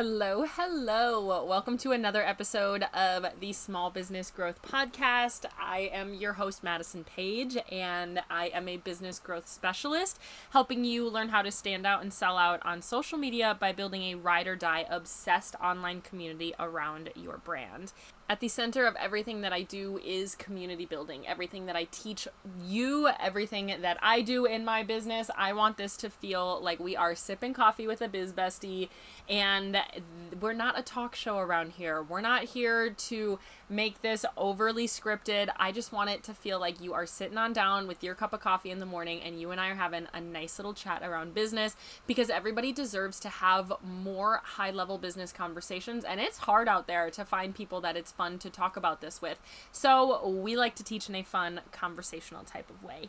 Hello, hello. Welcome to another episode of the Small Business Growth Podcast. I am your host, Madison Page, and I am a business growth specialist, helping you learn how to stand out and sell out on social media by building a ride or die obsessed online community around your brand. At the center of everything that I do is community building. Everything that I teach you, everything that I do in my business, I want this to feel like we are sipping coffee with a biz bestie and we're not a talk show around here. We're not here to make this overly scripted. I just want it to feel like you are sitting on down with your cup of coffee in the morning and you and I are having a nice little chat around business because everybody deserves to have more high level business conversations. And it's hard out there to find people that it's fun to talk about this with. So we like to teach in a fun conversational type of way.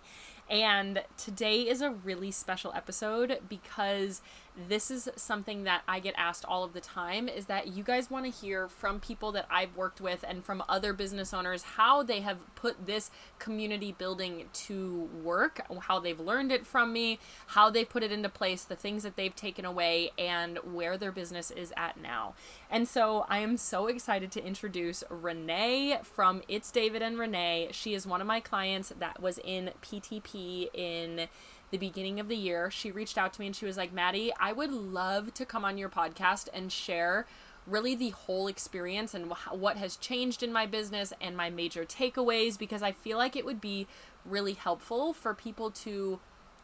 And today is a really special episode because this is something that I get asked all of the time is that you guys want to hear from people that I've worked with and from other business owners how they have put this community building to work, how they've learned it from me, how they put it into place, the things that they've taken away, and where their business is at now. And so I am so excited to introduce Renee from It's David and Renee. She is one of my clients that was in PTP in the beginning of the year, she reached out to me and she was like, Maddie, I would love to come on your podcast and share really the whole experience and what has changed in my business and my major takeaways because I feel like it would be really helpful for people to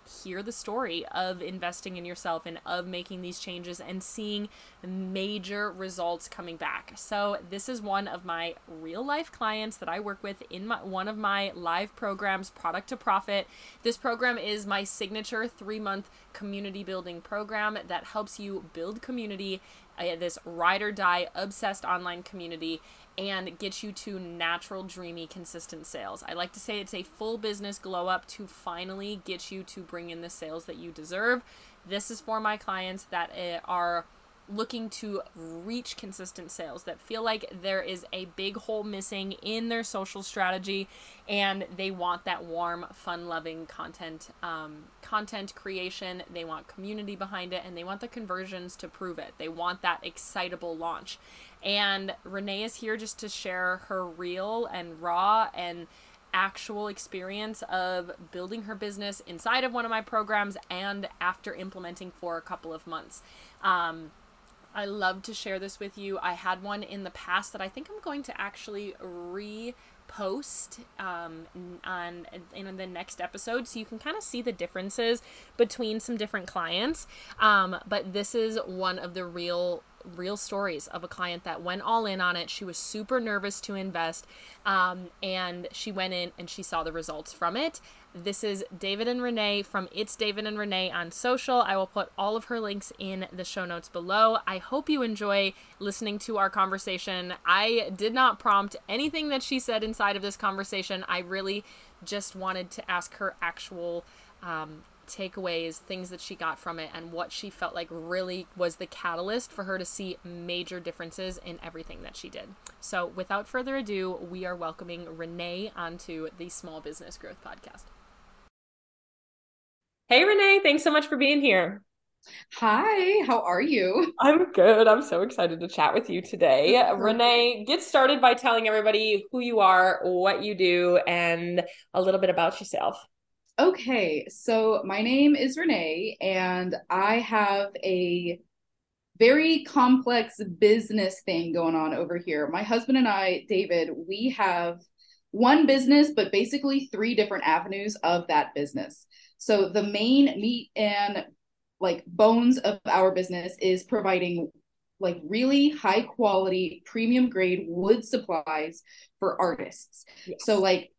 hear the story of investing in yourself and of making these changes and seeing major results coming back. So, this is one of my real life clients that I work with in my, one of my live programs, Product to Profit. This program is my signature three month community building program that helps you build community, uh, this ride or die obsessed online community and get you to natural, dreamy, consistent sales. I like to say it's a full business glow up to finally get you to bring in the sales that you deserve. This is for my clients that uh, are looking to reach consistent sales that feel like there is a big hole missing in their social strategy and they want that warm fun loving content um, content creation. They want community behind it and they want the conversions to prove it. They want that excitable launch. And renee is here just to share her real and raw and actual experience of building her business inside of one of my programs and after implementing for a couple of months. Um, I love to share this with you. I had one in the past that I think I'm going to actually repost um, on in the next episode, so you can kind of see the differences between some different clients. Um, but this is one of the real real stories of a client that went all in on it. She was super nervous to invest, um, and she went in and she saw the results from it. This is David and Renee from It's David and Renee on social. I will put all of her links in the show notes below. I hope you enjoy listening to our conversation. I did not prompt anything that she said inside of this conversation. I really just wanted to ask her actual um, takeaways, things that she got from it, and what she felt like really was the catalyst for her to see major differences in everything that she did. So, without further ado, we are welcoming Renee onto the Small Business Growth Podcast. Hey, Renee, thanks so much for being here. Hi, how are you? I'm good. I'm so excited to chat with you today. Renee, get started by telling everybody who you are, what you do, and a little bit about yourself. Okay, so my name is Renee, and I have a very complex business thing going on over here. My husband and I, David, we have one business, but basically three different avenues of that business. So the main meat and like bones of our business is providing like really high quality premium grade wood supplies for artists. Yes. So like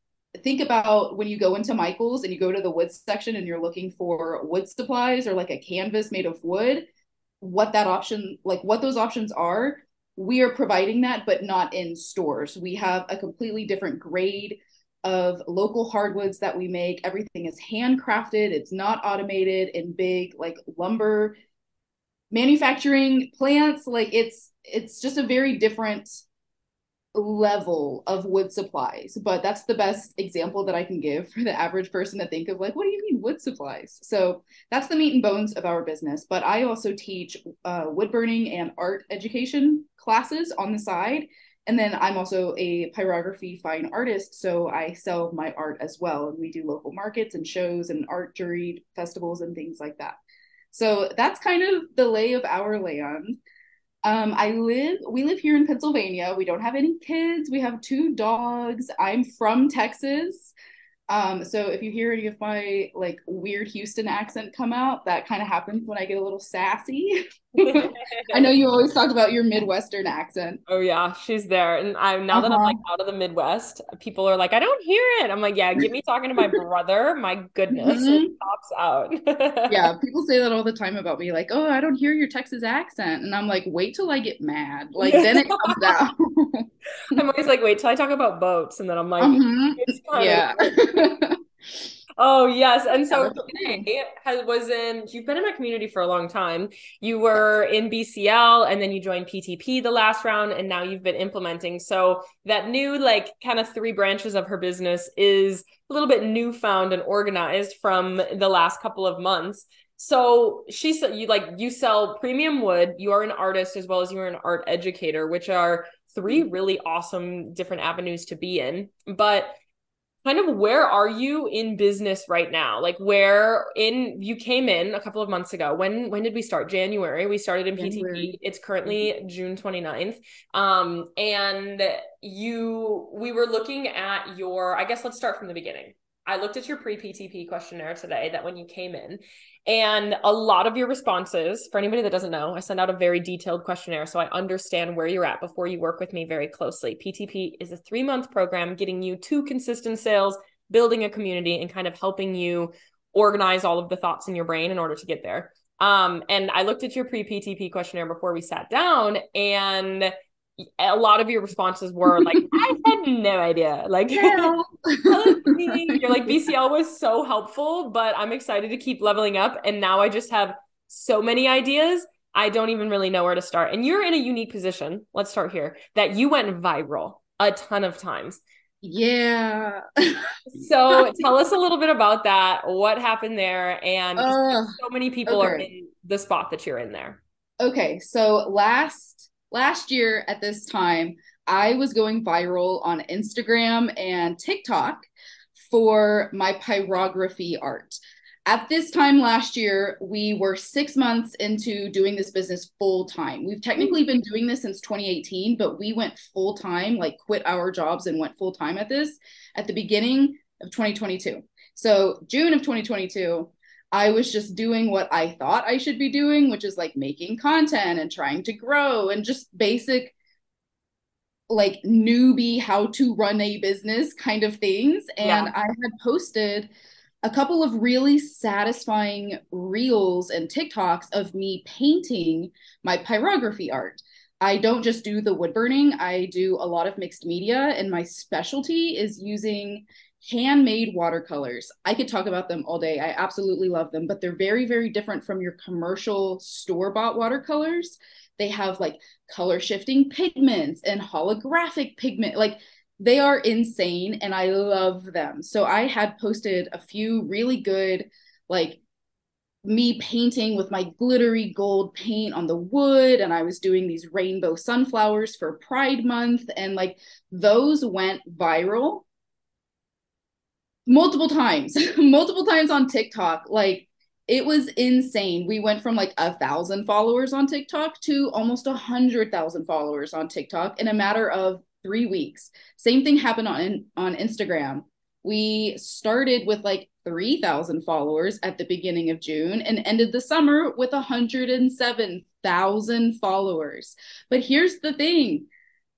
think about when you go into Michael's and you go to the wood section and you're looking for wood supplies or like a canvas made of wood, what that option, like what those options are, we are providing that, but not in stores. We have a completely different grade of local hardwoods that we make. Everything is handcrafted, it's not automated in big like lumber manufacturing plants. Like it's it's just a very different level of wood supplies, but that's the best example that I can give for the average person to think of like, what do you mean wood supplies? So that's the meat and bones of our business. But I also teach uh, wood burning and art education classes on the side. And then I'm also a pyrography fine artist, so I sell my art as well. And we do local markets and shows and art jury festivals and things like that. So that's kind of the lay of our land. Um, I live, we live here in Pennsylvania. We don't have any kids. We have two dogs. I'm from Texas. Um, so if you hear any of my like weird Houston accent come out, that kind of happens when I get a little sassy. I know you always talk about your Midwestern accent. Oh yeah, she's there. And I'm now uh-huh. that I'm like uh-huh. out of the Midwest, people are like, I don't hear it. I'm like, yeah, give me talking to my brother. My goodness, mm-hmm. it pops out. yeah, people say that all the time about me, like, oh, I don't hear your Texas accent. And I'm like, wait till I get mad. Like then it comes out. I'm always like, wait till I talk about boats, and then I'm like, mm-hmm. yeah. Oh yes, and so today has, was in. You've been in my community for a long time. You were in BCL, and then you joined PTP the last round, and now you've been implementing. So that new, like, kind of three branches of her business is a little bit newfound and organized from the last couple of months. So she said, "You like you sell premium wood. You are an artist as well as you are an art educator, which are three mm-hmm. really awesome different avenues to be in. But kind of where are you in business right now? Like where in you came in a couple of months ago. When when did we start? January. We started in january. ptp it's currently mm-hmm. june 29th um and you we were looking at your i guess let's start from the beginning I looked at your pre PTP questionnaire today that when you came in, and a lot of your responses, for anybody that doesn't know, I send out a very detailed questionnaire so I understand where you're at before you work with me very closely. PTP is a three month program getting you to consistent sales, building a community, and kind of helping you organize all of the thoughts in your brain in order to get there. Um, and I looked at your pre PTP questionnaire before we sat down, and a lot of your responses were like, I had no idea. Like, you're like, BCL was so helpful, but I'm excited to keep leveling up. And now I just have so many ideas. I don't even really know where to start. And you're in a unique position. Let's start here that you went viral a ton of times. Yeah. so tell us a little bit about that. What happened there? And uh, so many people okay. are in the spot that you're in there. Okay. So last last year at this time, I was going viral on Instagram and TikTok for my pyrography art. At this time last year, we were six months into doing this business full time. We've technically been doing this since 2018, but we went full time, like quit our jobs and went full time at this at the beginning of 2022. So, June of 2022, I was just doing what I thought I should be doing, which is like making content and trying to grow and just basic like newbie how to run a business kind of things. And yeah. I had posted a couple of really satisfying reels and TikToks of me painting my pyrography art. I don't just do the wood burning, I do a lot of mixed media, and my specialty is using handmade watercolors. I could talk about them all day. I absolutely love them, but they're very, very different from your commercial store bought watercolors. They have like color shifting pigments and holographic pigment. Like they are insane and I love them. So I had posted a few really good, like me painting with my glittery gold paint on the wood and I was doing these rainbow sunflowers for Pride month and like those went viral multiple times, multiple times on TikTok. Like it was insane. We went from like a thousand followers on TikTok to almost a hundred thousand followers on TikTok in a matter of three weeks. Same thing happened on on Instagram. We started with like 3,000 followers at the beginning of June and ended the summer with 107,000 followers. But here's the thing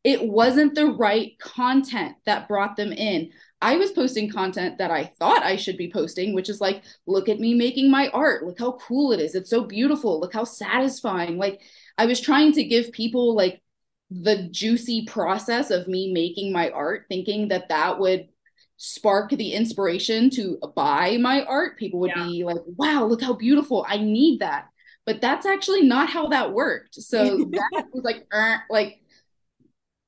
it wasn't the right content that brought them in. I was posting content that I thought I should be posting, which is like, look at me making my art. Look how cool it is. It's so beautiful. Look how satisfying. Like, I was trying to give people like the juicy process of me making my art, thinking that that would spark the inspiration to buy my art. People would yeah. be like, wow, look how beautiful. I need that. But that's actually not how that worked. So that was like, uh, like,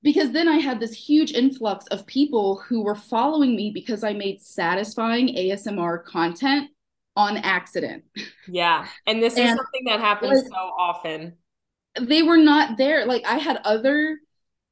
because then I had this huge influx of people who were following me because I made satisfying ASMR content on accident. Yeah. And this and is something that happens like, so often. They were not there. Like I had other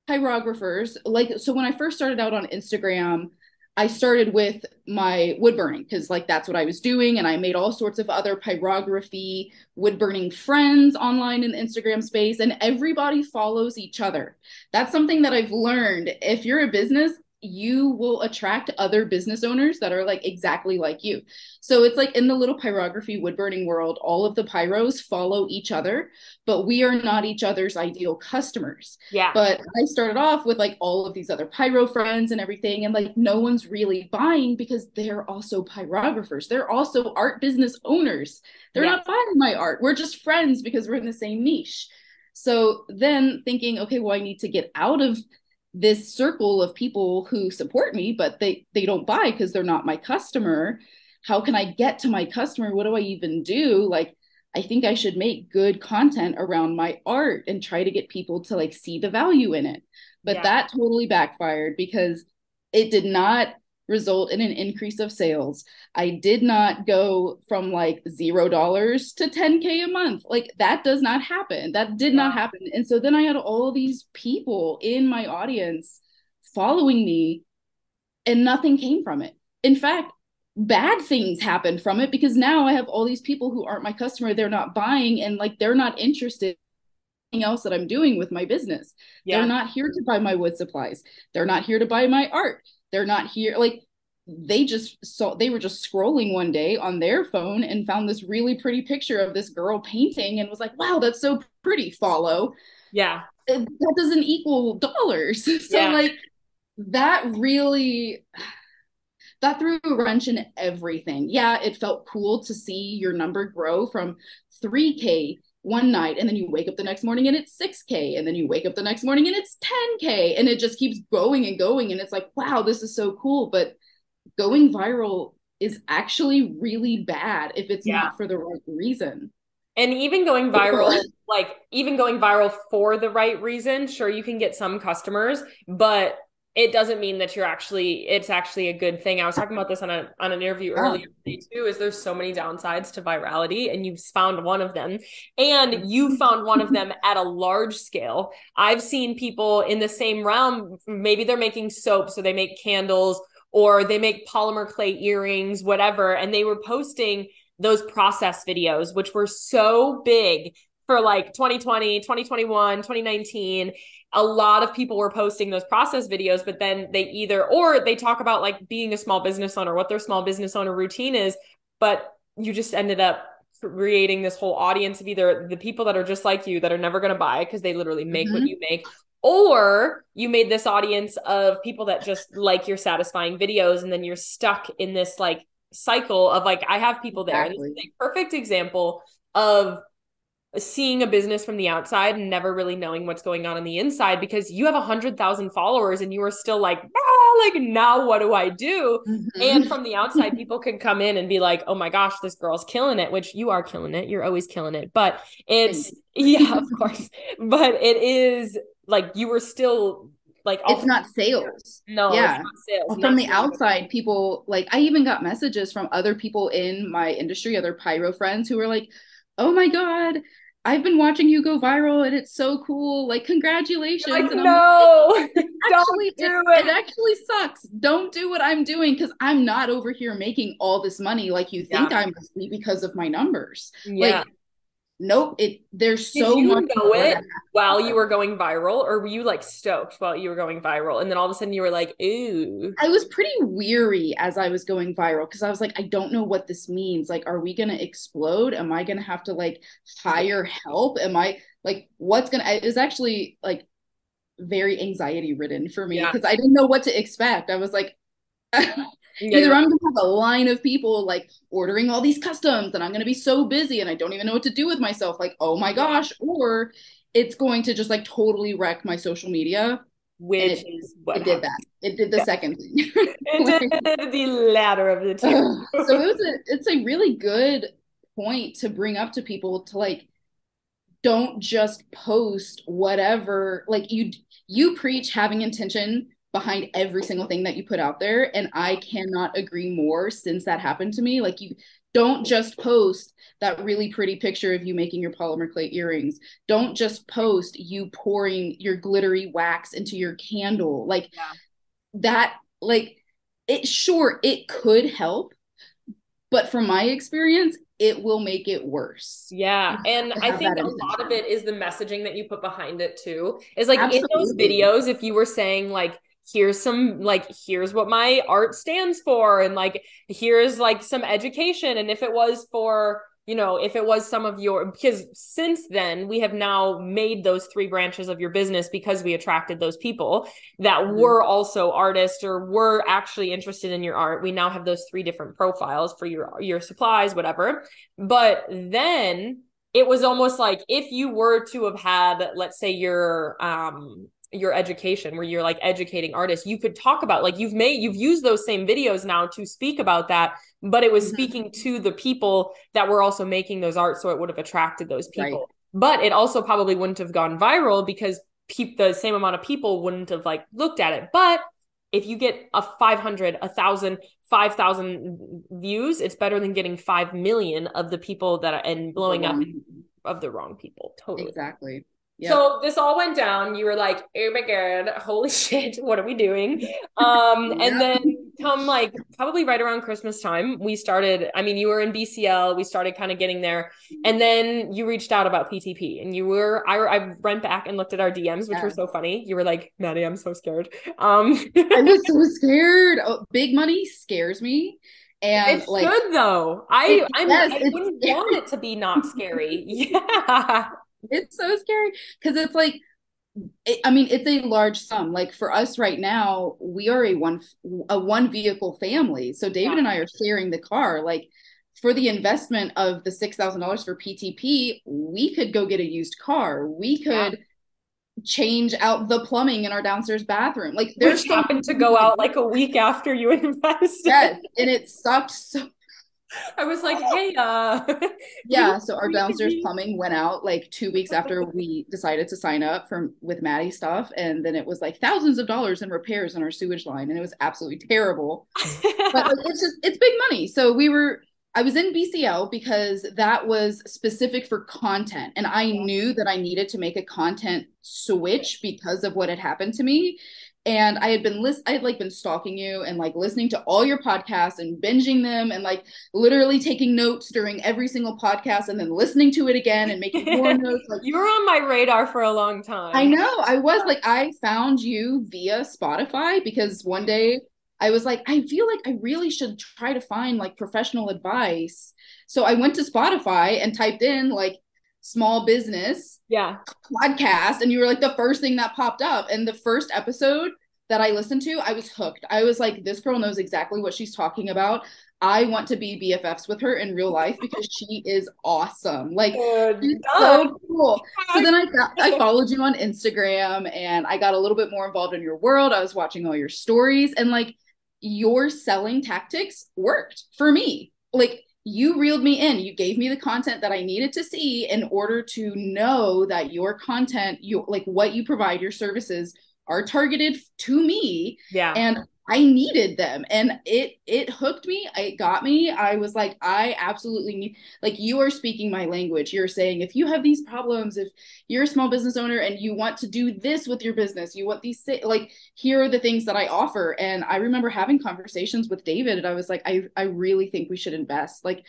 pyrographers. Like so when I first started out on Instagram, I started with my wood burning because like that's what I was doing and I made all sorts of other pyrography wood burning friends online in the Instagram space and everybody follows each other. That's something that I've learned. If you're a business, you will attract other business owners that are like exactly like you. So it's like in the little pyrography wood burning world, all of the pyros follow each other, but we are not each other's ideal customers. Yeah. But I started off with like all of these other pyro friends and everything, and like no one's really buying because they're also pyrographers. They're also art business owners. They're yeah. not buying my art. We're just friends because we're in the same niche. So then thinking, okay, well, I need to get out of this circle of people who support me but they they don't buy because they're not my customer. How can i get to my customer? What do i even do? Like i think i should make good content around my art and try to get people to like see the value in it. But yeah. that totally backfired because it did not result in an increase of sales. I did not go from like zero dollars to 10K a month. Like that does not happen. That did not happen. And so then I had all these people in my audience following me, and nothing came from it. In fact, bad things happened from it because now I have all these people who aren't my customer. They're not buying and like they're not interested in anything else that I'm doing with my business. Yeah. They're not here to buy my wood supplies. They're not here to buy my art. They're not here. Like they just saw, they were just scrolling one day on their phone and found this really pretty picture of this girl painting and was like, wow, that's so pretty. Follow. Yeah. That doesn't equal dollars. so, yeah. like, that really that threw a wrench in everything. Yeah, it felt cool to see your number grow from 3K one night and then you wake up the next morning and it's 6k and then you wake up the next morning and it's 10k and it just keeps going and going and it's like wow this is so cool but going viral is actually really bad if it's yeah. not for the right reason and even going viral like even going viral for the right reason sure you can get some customers but it doesn't mean that you're actually it's actually a good thing. I was talking about this on a on an interview earlier today too. Is there's so many downsides to virality, and you've found one of them, and you found one of them at a large scale. I've seen people in the same realm. Maybe they're making soap, so they make candles, or they make polymer clay earrings, whatever, and they were posting those process videos, which were so big for like 2020, 2021, 2019 a lot of people were posting those process videos, but then they either, or they talk about like being a small business owner, what their small business owner routine is, but you just ended up creating this whole audience of either the people that are just like you that are never going to buy because they literally make mm-hmm. what you make or you made this audience of people that just like your satisfying videos and then you're stuck in this like cycle of like i have people there exactly. this is a perfect example of seeing a business from the outside and never really knowing what's going on on the inside because you have a hundred thousand followers and you are still like ah, like now what do i do? Mm-hmm. and from the outside people can come in and be like oh my gosh this girl's killing it which you are killing it. You're always killing it. But it's yeah of course. But it is like you were still like it's not sales. No yeah. sales, from the sales. outside people like i even got messages from other people in my industry other pyro friends who were like oh my god I've been watching you go viral and it's so cool. Like, congratulations. Like, no, like, actually, do it, it. it, actually sucks. Don't do what I'm doing because I'm not over here making all this money like you think yeah. I must be because of my numbers. Yeah. Like, nope it there's Did so you much know it while you were going viral or were you like stoked while you were going viral and then all of a sudden you were like ooh. I was pretty weary as i was going viral because i was like i don't know what this means. Like are we gonna explode? Am i gonna have to like hire help? Am i like what's gonna it was actually like very anxiety ridden for me because yeah. i didn't know what to expect. I was like Yeah, Either I'm gonna have a line of people like ordering all these customs and I'm gonna be so busy and I don't even know what to do with myself, like, oh my gosh, or it's going to just like totally wreck my social media. Which it, is what it did that. It did the yeah. second thing. it did the latter of the two. so it was a it's a really good point to bring up to people to like don't just post whatever like you you preach having intention behind every single thing that you put out there and i cannot agree more since that happened to me like you don't just post that really pretty picture of you making your polymer clay earrings don't just post you pouring your glittery wax into your candle like yeah. that like it sure it could help but from my experience it will make it worse. Yeah. And I think a lot of it is the messaging that you put behind it too. Is like Absolutely. in those videos, if you were saying like, here's some like here's what my art stands for and like here's like some education and if it was for you know, if it was some of your, because since then we have now made those three branches of your business because we attracted those people that mm-hmm. were also artists or were actually interested in your art. We now have those three different profiles for your your supplies, whatever. But then it was almost like if you were to have had, let's say, your um your education where you're like educating artists. You could talk about like you've made you've used those same videos now to speak about that but it was mm-hmm. speaking to the people that were also making those art so it would have attracted those people. Right. but it also probably wouldn't have gone viral because pe- the same amount of people wouldn't have like looked at it. But if you get a 500 a 1000 5000 views it's better than getting 5 million of the people that are and blowing up of the wrong people. Totally. Exactly Yep. So this all went down. You were like, "Oh my god, holy shit, what are we doing?" Um, yeah. and then come like probably right around Christmas time, we started. I mean, you were in BCL. We started kind of getting there, and then you reached out about PTP, and you were. I I went back and looked at our DMs, which yeah. were so funny. You were like, "Maddie, I'm so scared." Um, I was so scared. Oh, big money scares me. And it like, should though. I I'm, yes, I wouldn't want it to be not scary. yeah it's so scary because it's like it, I mean, it's a large sum. Like for us right now, we are a one a one vehicle family. So David yeah. and I are sharing the car. Like for the investment of the six thousand dollars for PTP, we could go get a used car. We could yeah. change out the plumbing in our downstairs bathroom. Like there's Which happened to go out like a week after you invested. Yes, and it sucked so I was like, hey, uh Yeah, so our downstairs plumbing went out like two weeks after we decided to sign up for with Maddie stuff. And then it was like thousands of dollars in repairs on our sewage line. And it was absolutely terrible. but like, it's just it's big money. So we were I was in BCL because that was specific for content. And I knew that I needed to make a content switch because of what had happened to me and I had been list I had like been stalking you and like listening to all your podcasts and binging them and like literally taking notes during every single podcast and then listening to it again and making more notes. Like you were on my radar for a long time. I know. I was like I found you via Spotify because one day I was like I feel like I really should try to find like professional advice. So I went to Spotify and typed in like small business yeah. podcast and you were like the first thing that popped up. And the first episode that I listened to I was hooked. I was like this girl knows exactly what she's talking about. I want to be BFFs with her in real life because she is awesome. Like so cool. So then I I followed you on Instagram and I got a little bit more involved in your world. I was watching all your stories and like your selling tactics worked for me. Like you reeled me in. You gave me the content that i needed to see in order to know that your content you like what you provide your services are targeted to me. Yeah. And I needed them and it it hooked me. It got me. I was like, I absolutely need like you are speaking my language. You're saying if you have these problems, if you're a small business owner and you want to do this with your business, you want these like here are the things that I offer. And I remember having conversations with David and I was like, I I really think we should invest. Like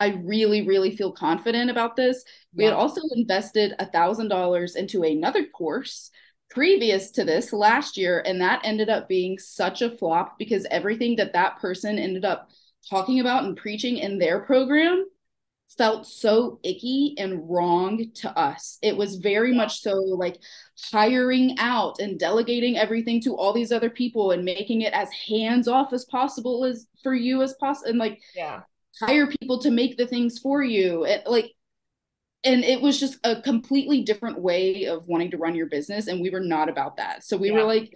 I really, really feel confident about this. We had also invested a thousand dollars into another course previous to this last year and that ended up being such a flop because everything that that person ended up talking about and preaching in their program felt so icky and wrong to us. It was very much so like hiring out and delegating everything to all these other people and making it as hands off as possible as for you as possible and like yeah hire people to make the things for you. It, like and it was just a completely different way of wanting to run your business and we were not about that so we yeah. were like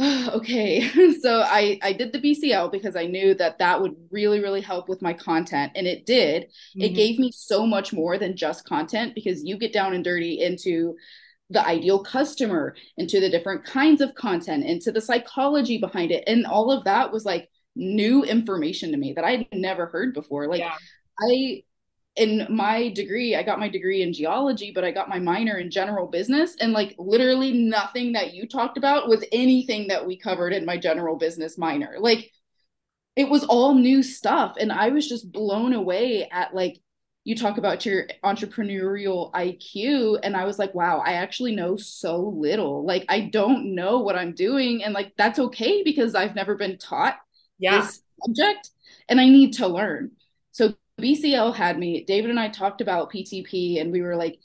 okay so i i did the bcl because i knew that that would really really help with my content and it did mm-hmm. it gave me so much more than just content because you get down and dirty into the ideal customer into the different kinds of content into the psychology behind it and all of that was like new information to me that i'd never heard before like yeah. i in my degree, I got my degree in geology, but I got my minor in general business. And like literally nothing that you talked about was anything that we covered in my general business minor. Like it was all new stuff. And I was just blown away at like, you talk about your entrepreneurial IQ. And I was like, wow, I actually know so little. Like, I don't know what I'm doing. And like, that's okay because I've never been taught yeah. this subject and I need to learn. So BCL had me, David and I talked about PTP and we were like,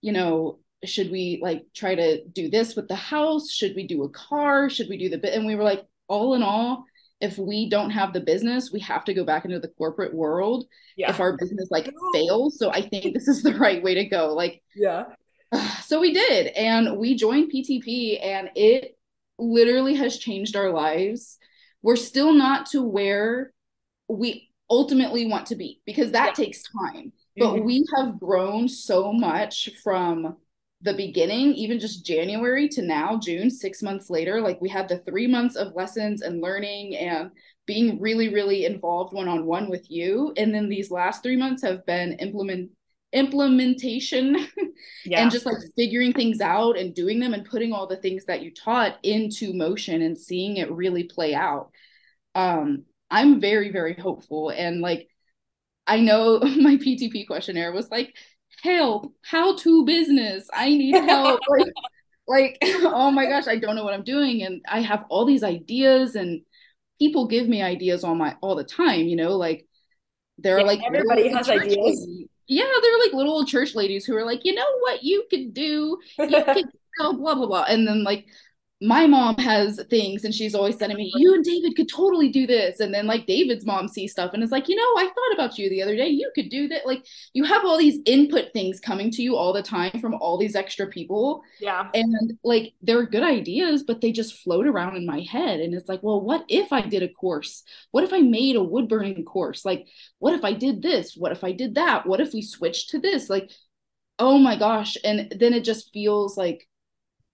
you know, should we like try to do this with the house? Should we do a car? Should we do the bit? And we were like, all in all, if we don't have the business, we have to go back into the corporate world yeah. if our business like fails. So I think this is the right way to go. Like, yeah. So we did, and we joined PTP, and it literally has changed our lives. We're still not to where we ultimately want to be because that yeah. takes time. But mm-hmm. we have grown so much from the beginning, even just January to now, June, six months later. Like we had the three months of lessons and learning and being really, really involved one on one with you. And then these last three months have been implement implementation yeah. and just like figuring things out and doing them and putting all the things that you taught into motion and seeing it really play out. Um, I'm very, very hopeful. And like, I know my PTP questionnaire was like, help, how to business. I need help. like, like, oh my gosh, I don't know what I'm doing. And I have all these ideas and people give me ideas all my all the time, you know, like there yeah, are like everybody has ideas. Ladies. Yeah, they're like little old church ladies who are like, you know what you could do? You could blah blah blah. And then like my mom has things and she's always sending me, you and David could totally do this. And then like David's mom sees stuff and is like, you know, I thought about you the other day. You could do that. Like you have all these input things coming to you all the time from all these extra people. Yeah. And like they're good ideas, but they just float around in my head. And it's like, well, what if I did a course? What if I made a wood burning course? Like, what if I did this? What if I did that? What if we switched to this? Like, oh my gosh. And then it just feels like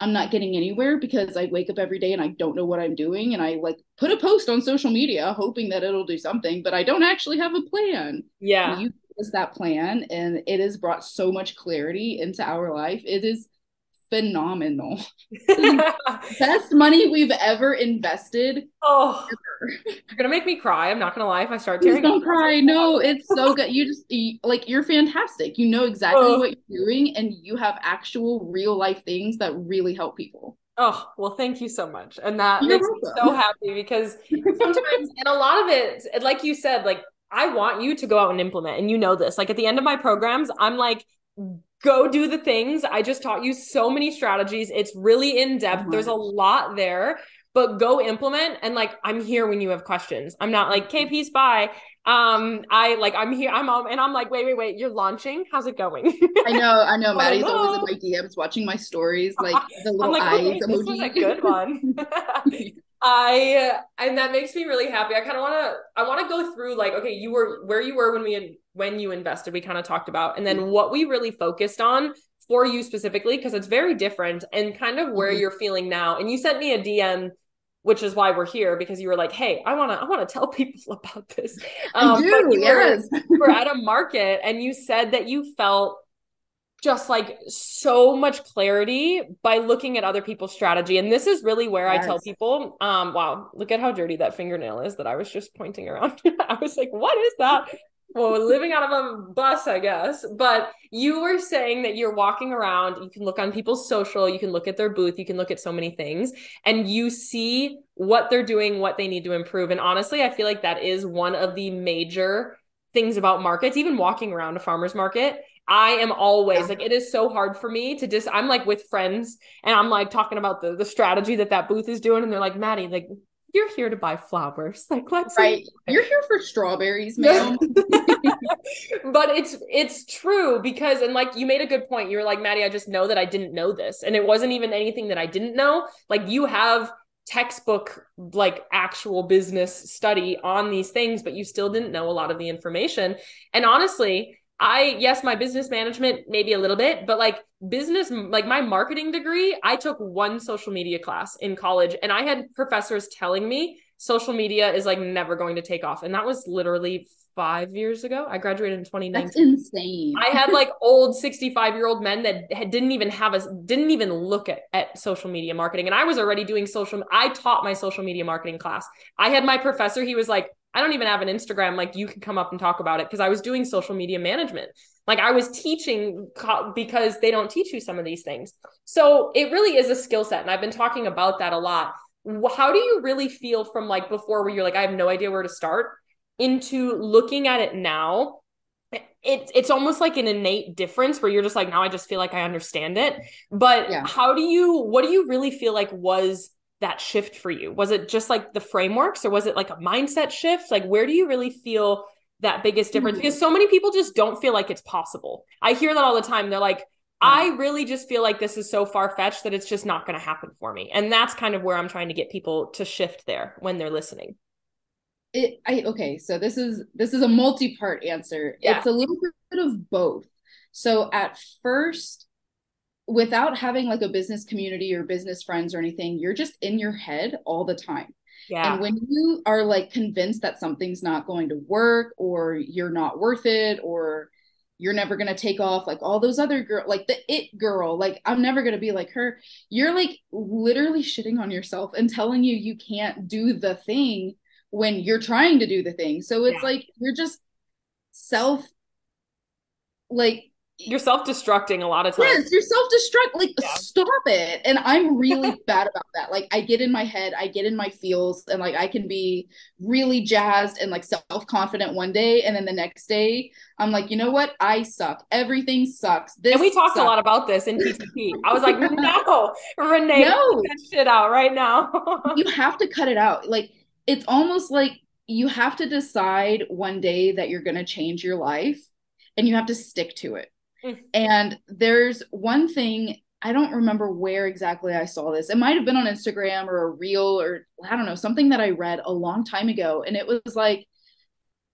I'm not getting anywhere because I wake up every day and I don't know what I'm doing. And I like put a post on social media hoping that it'll do something, but I don't actually have a plan. Yeah. And you us that plan and it has brought so much clarity into our life. It is phenomenal. best money we've ever invested. Oh. you're gonna make me cry. I'm not gonna lie. If I start tearing, don't cry. No, it's so good. You just like you're fantastic. You know exactly oh. what you're doing, and you have actual real life things that really help people. Oh, well, thank you so much. And that You're makes welcome. me so happy because sometimes, and a lot of it, like you said, like I want you to go out and implement. And you know this. Like at the end of my programs, I'm like, go do the things. I just taught you so many strategies. It's really in depth. There's a lot there, but go implement. And like, I'm here when you have questions. I'm not like, okay, peace, bye. Um, I like, I'm here. I'm um, and I'm like, wait, wait, wait. You're launching. How's it going? I know, I know. Maddie's oh, always in my DMs watching my stories, like the little like, eyes emoji. This was a good one. I and that makes me really happy. I kind of want to I want to go through like okay, you were where you were when we when you invested. We kind of talked about and then what we really focused on for you specifically because it's very different and kind of where mm-hmm. you're feeling now. And you sent me a DM which is why we're here because you were like, "Hey, I want to I want to tell people about this." Um, I do, yes. Were, we're at a market and you said that you felt just like so much clarity by looking at other people's strategy and this is really where yes. i tell people um wow look at how dirty that fingernail is that i was just pointing around i was like what is that well living out of a bus i guess. But you were saying that you're walking around you can look on people's social you can look at their booth you can look at so many things and you see what they're doing what they need to improve. And honestly i feel like that is one of the major things about markets even walking around a farmer's market. I am always like it is so hard for me to just I'm like with friends and I'm like talking about the the strategy that that booth is doing and they're like Maddie like you're here to buy flowers. Like let's right. you're here for strawberries ma'am. But it's it's true because and like you made a good point. You were like Maddie I just know that I didn't know this. And it wasn't even anything that I didn't know. Like you have textbook like actual business study on these things but you still didn't know a lot of the information. And honestly I yes, my business management maybe a little bit, but like business like my marketing degree, I took one social media class in college and I had professors telling me social media is like never going to take off and that was literally 5 years ago. I graduated in 2019. That's insane. I had like old 65-year-old men that had, didn't even have a didn't even look at at social media marketing and I was already doing social I taught my social media marketing class. I had my professor, he was like I don't even have an Instagram. Like you can come up and talk about it because I was doing social media management. Like I was teaching co- because they don't teach you some of these things. So it really is a skill set. And I've been talking about that a lot. How do you really feel from like before where you're like, I have no idea where to start into looking at it now? It's it's almost like an innate difference where you're just like, now I just feel like I understand it. But yeah. how do you, what do you really feel like was that shift for you? Was it just like the frameworks or was it like a mindset shift? Like, where do you really feel that biggest difference? Mm-hmm. Because so many people just don't feel like it's possible. I hear that all the time. They're like, I really just feel like this is so far fetched that it's just not going to happen for me. And that's kind of where I'm trying to get people to shift there when they're listening. It, I, okay. So this is, this is a multi-part answer. Yeah. It's a little bit of both. So at first, without having like a business community or business friends or anything, you're just in your head all the time. Yeah. And when you are like convinced that something's not going to work or you're not worth it or you're never going to take off like all those other girl like the it girl like I'm never going to be like her you're like literally shitting on yourself and telling you you can't do the thing when you're trying to do the thing. So it's yeah. like you're just self like you're self-destructing a lot of times. Yes, you're self-destruct. Like, yeah. stop it. And I'm really bad about that. Like, I get in my head, I get in my feels, and like I can be really jazzed and like self-confident one day, and then the next day I'm like, you know what? I suck. Everything sucks. This and we talked sucks. a lot about this in PTP. I was like, no, Renee, no. that shit out right now. you have to cut it out. Like, it's almost like you have to decide one day that you're going to change your life, and you have to stick to it Mm. And there's one thing I don't remember where exactly I saw this. It might have been on Instagram or a reel or I don't know, something that I read a long time ago. And it was like,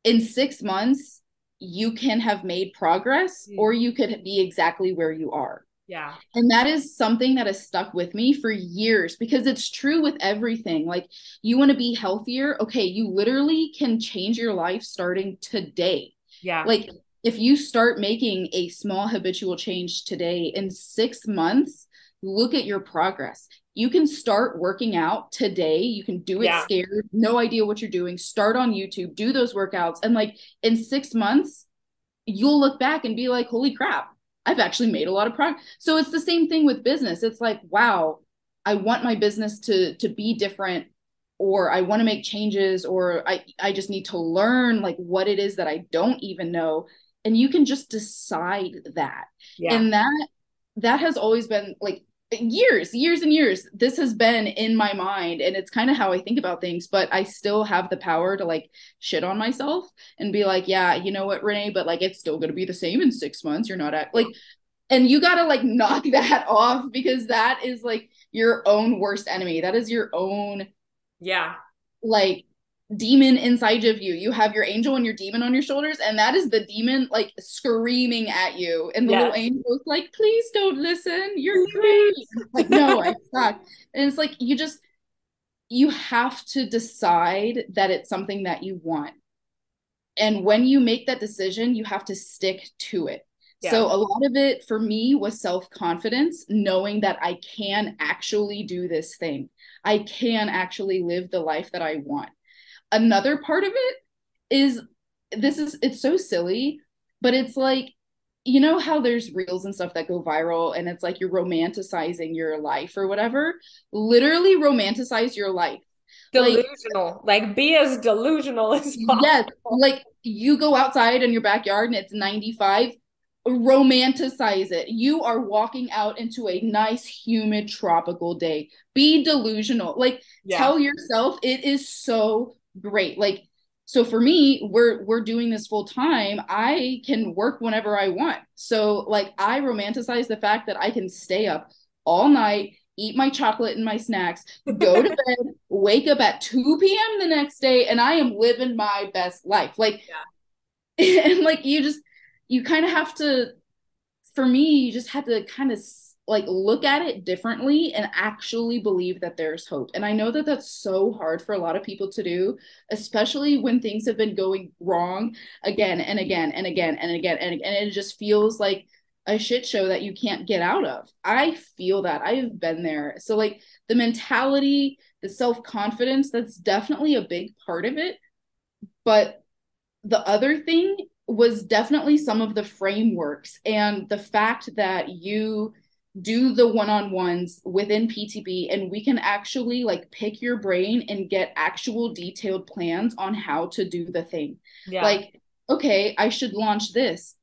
in six months, you can have made progress mm. or you could be exactly where you are. Yeah. And that is something that has stuck with me for years because it's true with everything. Like, you want to be healthier. Okay. You literally can change your life starting today. Yeah. Like, if you start making a small habitual change today in six months, look at your progress. You can start working out today. You can do it yeah. scared, no idea what you're doing. Start on YouTube, do those workouts. And like in six months, you'll look back and be like, holy crap, I've actually made a lot of progress. So it's the same thing with business. It's like, wow, I want my business to to be different or I want to make changes or I I just need to learn like what it is that I don't even know and you can just decide that. Yeah. and that that has always been like years years and years this has been in my mind and it's kind of how i think about things but i still have the power to like shit on myself and be like yeah you know what renee but like it's still going to be the same in six months you're not at like and you got to like knock that off because that is like your own worst enemy. That is your own yeah. like demon inside of you. You have your angel and your demon on your shoulders, and that is the demon like screaming at you. And the yes. little angel's like, please don't listen. You're great. like, no, I suck. And it's like you just you have to decide that it's something that you want. And when you make that decision, you have to stick to it. Yeah. So a lot of it for me was self-confidence, knowing that I can actually do this thing. I can actually live the life that I want another part of it is this is it's so silly, but it's like you know how there's reels and stuff that go viral and it's like you're romanticizing your life or whatever? Literally romanticize your life. Delusional. Like, like be as delusional as possible. Yes like you go outside in your backyard and it's 95 romanticize it. You are walking out into a nice humid tropical day. Be delusional. Like yeah. tell yourself it is so great like so for me we're we're doing this full time i can work whenever i want so like i romanticize the fact that i can stay up all night eat my chocolate and my snacks, go to bed, wake up at 2 p.m. the next day, and I am living my best life. Like, yeah. and like you just, you kind of have to, for me, you just have to kind of like look at it differently and actually believe that there's hope. And I know that that's so hard for a lot of people to do, especially when things have been going wrong again and again and again and again and, and it just feels like a shit show that you can't get out of. I feel that. I've been there. So like the mentality, the self-confidence, that's definitely a big part of it. But the other thing was definitely some of the frameworks and the fact that you do the one-on-ones within PTP and we can actually like pick your brain and get actual detailed plans on how to do the thing. Yeah. Like okay, I should launch this.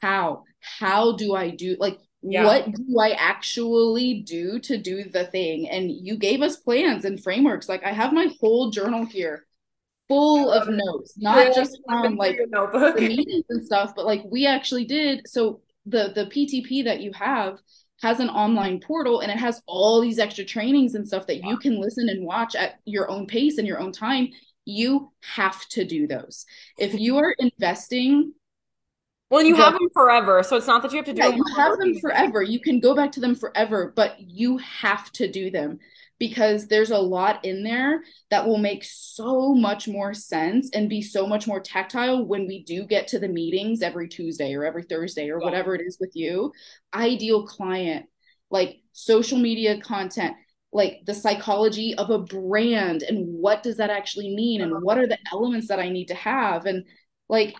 How? How do I do like yeah. what do I actually do to do the thing? And you gave us plans and frameworks. Like I have my whole journal here full of notes, not yeah, just from like the meetings and stuff, but like we actually did. So the the PTP that you have has an online portal and it has all these extra trainings and stuff that you can listen and watch at your own pace and your own time. You have to do those. If you are investing well, you have them forever, so it's not that you have to do yeah, them. You have them forever. You can go back to them forever, but you have to do them because there's a lot in there that will make so much more sense and be so much more tactile when we do get to the meetings every Tuesday or every Thursday or whatever it is with you. Ideal client, like social media content, like the psychology of a brand and what does that actually mean and uh-huh. what are the elements that I need to have? And like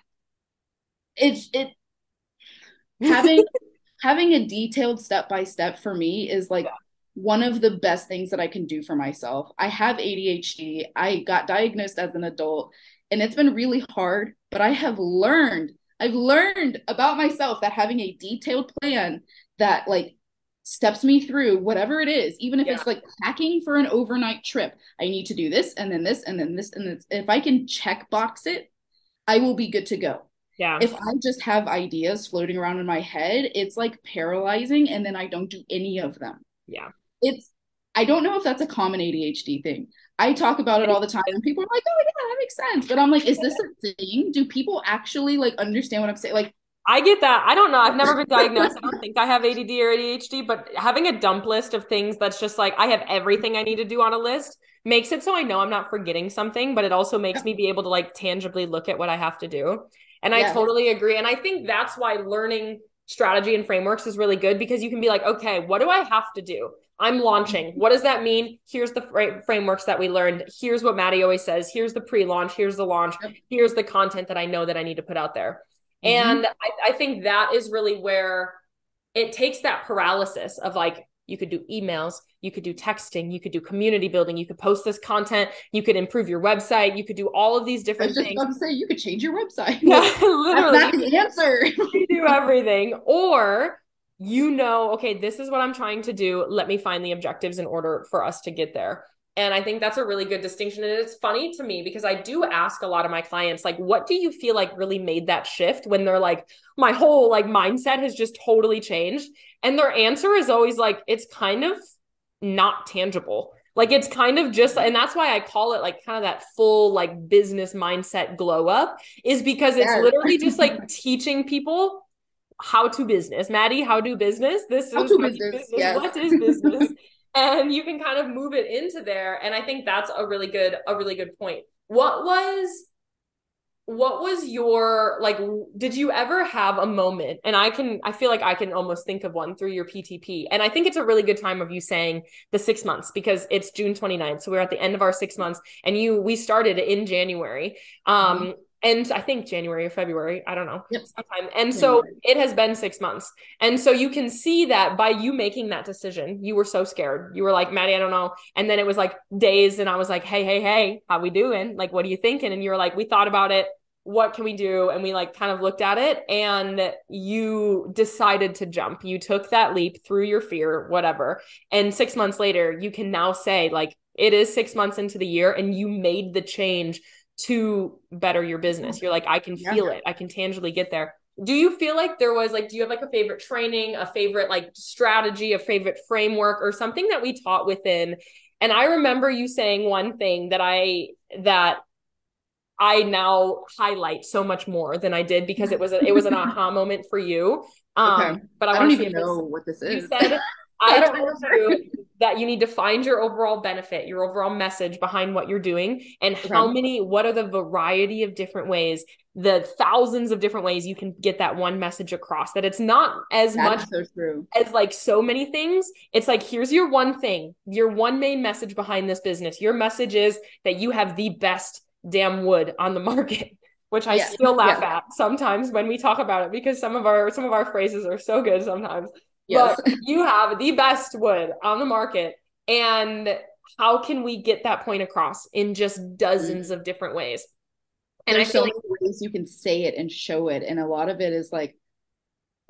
it's it having having a detailed step by step for me is like one of the best things that I can do for myself. I have ADHD. I got diagnosed as an adult and it's been really hard, but I have learned, I've learned about myself that having a detailed plan that like steps me through whatever it is, even if yeah. it's like packing for an overnight trip, I need to do this and then this and then this and this. If I can check box it, I will be good to go. Yeah. If I just have ideas floating around in my head, it's like paralyzing and then I don't do any of them. Yeah it's I don't know if that's a common ADHD thing. I talk about it all the time and people are like, "Oh yeah, that makes sense." But I'm like, "Is this a thing? Do people actually like understand what I'm saying?" Like I get that. I don't know. I've never been diagnosed. I don't think I have ADD or ADHD, but having a dump list of things that's just like I have everything I need to do on a list makes it so I know I'm not forgetting something, but it also makes me be able to like tangibly look at what I have to do. And I totally agree. And I think that's why learning strategy and frameworks is really good because you can be like, okay, what do I have to do? I'm launching. What does that mean? Here's the fr- frameworks that we learned. Here's what Madi always says. Here's the pre launch. Here's the launch. Here's the content that I know that I need to put out there. Mm-hmm. And I, I think that is really where it takes that paralysis of like, you could do emails, you could do texting, you could do community building, you could post this content, you could improve your website, you could do all of these different I was just things. Say you could change your website. Yeah, literally. That's not the answer. you do everything. Or you know, okay, this is what I'm trying to do. Let me find the objectives in order for us to get there. And I think that's a really good distinction. And it's funny to me because I do ask a lot of my clients, like, what do you feel like really made that shift when they're like, my whole like mindset has just totally changed? And their answer is always like, it's kind of not tangible. Like it's kind of just, and that's why I call it like kind of that full like business mindset glow up, is because it's literally just like teaching people how to business. Madi, how do business? This how is business. business. Yes. What is business? and you can kind of move it into there. And I think that's a really good, a really good point. What was what was your like did you ever have a moment and i can i feel like i can almost think of one through your ptp and i think it's a really good time of you saying the six months because it's june 29th so we're at the end of our six months and you we started in january um mm-hmm and I think January or February, I don't know, yep. sometime. And so it has been six months. And so you can see that by you making that decision, you were so scared. You were like, Madi, I don't know. And then it was like days, and I was like, hey, hey, hey, how we doing? Like, what are you thinking? And you were like, we thought about it. What can we do? And we like kind of looked at it, and you decided to jump. You took that leap through your fear, whatever. And six months later, you can now say, like, it is six months into the year, and you made the change to better your business. You're like, I can feel yeah. it. I can tangibly get there. do you feel like there was like do you have like a favorite training a favorite like strategy a favorite framework or something that we taught within and i remember you saying one thing that i that i now highlight so much more than i did because it was a, it was an aha moment for you um okay. but i, I don't even know what this is you said I, told you that you need to find your overall benefit, your overall message behind what you're doing, and how many, what are the variety of different ways, the thousands of different ways you can get that one message across. That it's not as that much so true. as like so many things. It's like, here's your one thing, your one main message behind this business. Your message is that you have the best damn wood on the market which I still laugh at sometimes when we talk about it because some of our some of our phrases are so good sometimes. Yes. But you have the best wood on the market. And how can we get that point across in just dozens mm-hmm. of different ways? And There's I feel so like ways you can say it and show it. And a lot of it is like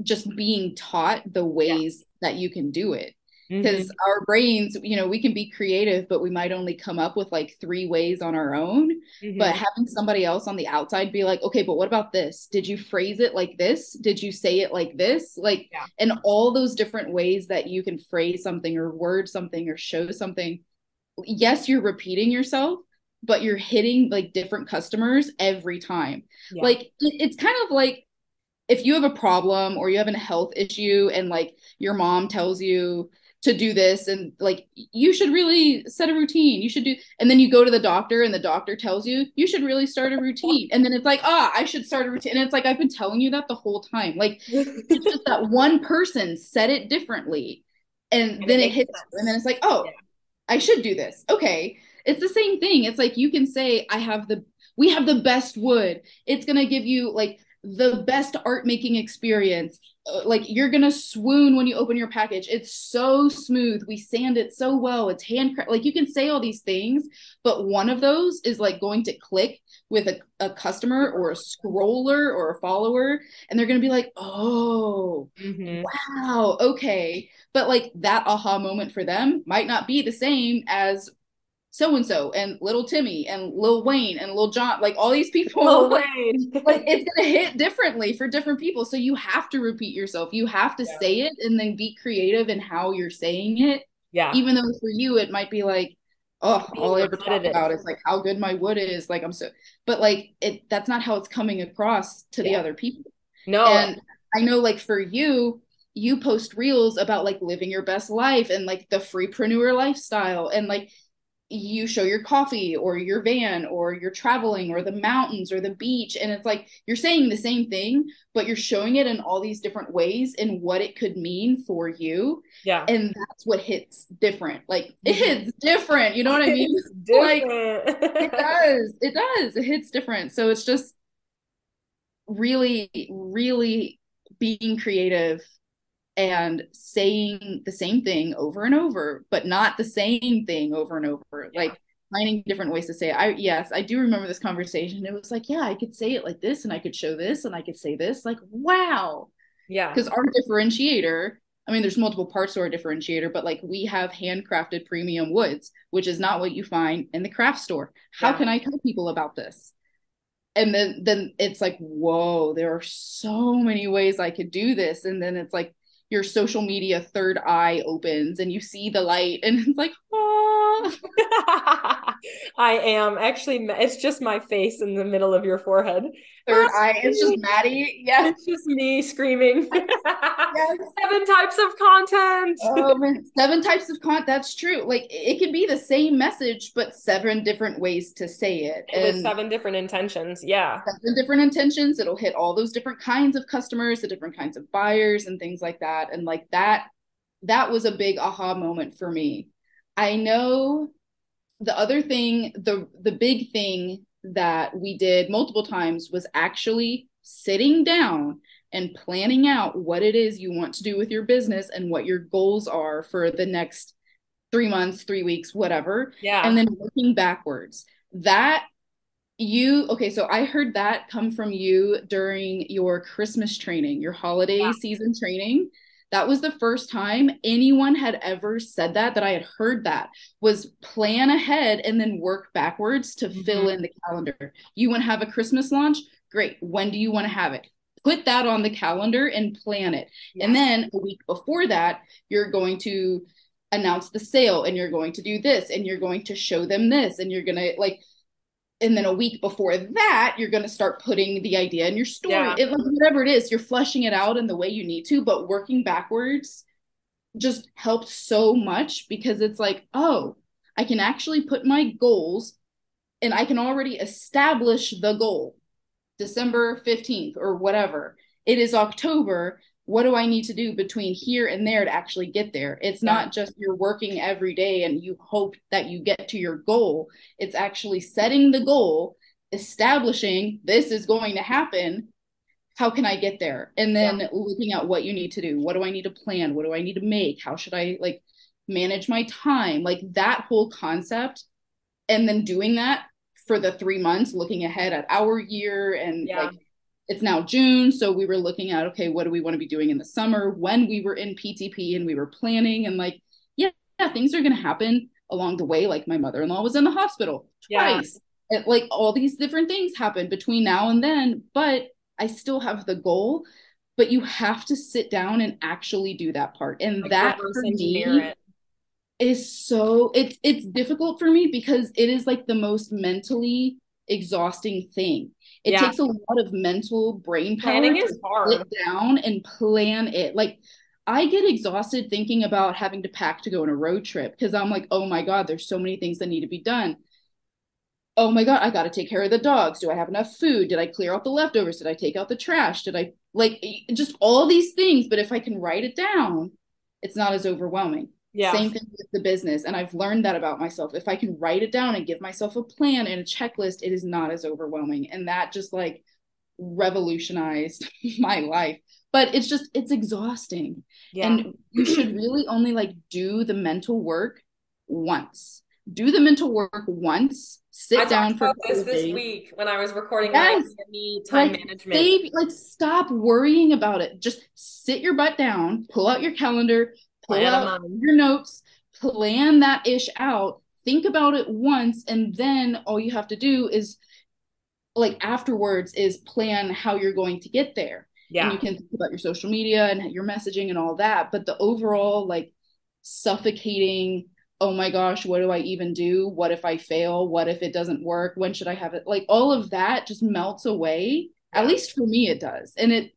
just being taught the ways yeah. that you can do it because mm-hmm. our brains you know we can be creative but we might only come up with like three ways on our own mm-hmm. but having somebody else on the outside be like okay but what about this did you phrase it like this did you say it like this like yeah. and all those different ways that you can phrase something or word something or show something yes you're repeating yourself but you're hitting like different customers every time yeah. like it's kind of like if you have a problem or you have a health issue and like your mom tells you to do this and like you should really set a routine. You should do and then you go to the doctor and the doctor tells you you should really start a routine. And then it's like ah oh, i should start a routine. And it's like i've been telling you that the whole time. Like it's just that one person said it differently. And, and then it, it hits sense. and then it's like oh yeah. i should do this. Okay. It's the same thing. It's like you can say i have the we have the best wood. It's going to give you like the best art making experience like you're gonna swoon when you open your package. It's so smooth. We sand it so well. It's handcraft like you can say all these things but one of those is like going to click with a, a customer or a scroller or a follower and they're gonna be like oh mm-hmm. wow okay. But like that aha moment for them might not be the same as so and so and little Timmy and Lil Wayne and Lil Jon, like all these people, Lil Wayne. like it's gonna hit differently for different people. So you have to repeat yourself. You have to yeah. say it and then be creative in how you're saying it. Yeah. Even though for you it might be like, oh, all I ever talk about is like how good my wood is. Like I'm so, but like it that's not how it's coming across to yeah. the other people. No. And I know like for you, you post reels about like living your best life and like the freepreneur lifestyle and like you show your coffee or your van or you're traveling or the mountains or the beach and it's like you're saying the same thing but you're showing it in all these different ways and what it could mean for you. Yeah. And that's what hits different. Like it mm-hmm. hits different. You know what i mean? like it does. It does. It hits different. So it's just really really being creative and saying the same thing over and over, but not the same thing over and over. Yeah. Like finding different ways to say it. I yes, I do remember this conversation. It was like, yeah, I could say it like this and I could show this and I could say this. Like, wow. Yeah. Because our differentiator, I mean, there's multiple parts to our differentiator, but like we have handcrafted premium woods, which is not what you find in the craft store. How yeah. can I tell people about this? And then then it's like, whoa, there are so many ways I could do this. And then it's like your social media third eye opens and you see the light and it's like oh i am. Actually it's just my face in the middle of your forehead third eye it's just madi. Yeah. It's just me screaming. Yes. seven types of content. Um, seven types of content that's true. Like it can be the same message but seven different ways to say it. And with seven different intentions. Yeah. Seven different intentions. It'll hit all those different kinds of customers the different kinds of buyers and things like that. And like that that was a big aha moment for me. I know the other thing the the big thing that we did multiple times was actually sitting down and planning out what it is you want to do with your business and what your goals are for the next three months, three weeks, whatever. Yeah. And then working backwards. That you okay so i heard that come from you during your christmas training your holiday season training that was the first time anyone had ever said that that i had heard that was plan ahead and then work backwards to mm-hmm. fill in the calendar you want to have a christmas launch great when do you want to have it put that on the calendar and plan it. Yeah. And then a week before that, you're going to announce the sale and you're going to do this and you're going to show them this and you're going to like and then a week before that you're going to start putting the idea in your story yeah. it, like, whatever it is you're fleshing it out in the way you need to but working backwards just helped so much because it's like oh i can actually put my goals and i can already establish the goal december 15th or whatever it is october what do I need to do between here and there to actually get there? It's yeah. not just you're working every day and you hope that you get to your goal. It's actually setting the goal, establishing this is going to happen. How can I get there? And then yeah. looking at what you need to do. What do I need to plan? What do I need to make? How should I like manage my time? Like that whole concept. And then doing that for the three months, looking ahead at our year and yeah. like it's now June. So we were looking at, okay, what do we want to be doing in the summer when we were in PTP and we were planning and like, yeah, yeah things are going to happen along the way. Like my mother in law was in the hospital twice. Yeah. It, like all these different things happen between now and then, but I still have the goal. But you have to sit down and actually do that part. And like that for me it. is so it's it's difficult for me because it is like the most mentally exhausting thing it yeah. takes a lot of mental brain power Planning to sit down and plan it. Like I get exhausted thinking about having to pack to go on a road trip because I'm like, oh my God, there's so many things that need to be done. Oh my God, I got to take care of the dogs. Do I have enough food? Did I clear out the leftovers? Did I take out the trash? Did I like just all these things? But if I can write it down, it's not as overwhelming. Yeah. Same thing with the business. And I've learned that about myself. If I can write it down and give myself a plan and a checklist, it is not as overwhelming. And that just like revolutionized my life. But it's just, it's exhausting. Yeah. And you should really only like do the mental work once. Do the mental work once. Sit I down for this this week when I was recording yes. my time like, management. Save, like stop worrying about it. Just sit your butt down, pull out your calendar, pull out your notes, plan that ish out, think about it once, and then all you have to do is like afterwards is plan how you're going to get there. Yeah. And you can think about your social media and your messaging and all that. But the overall like suffocating, oh my gosh, what do I even do? What if I fail? What if it doesn't work? When should I have it? Like all of that just melts away. At least for me, it does. And it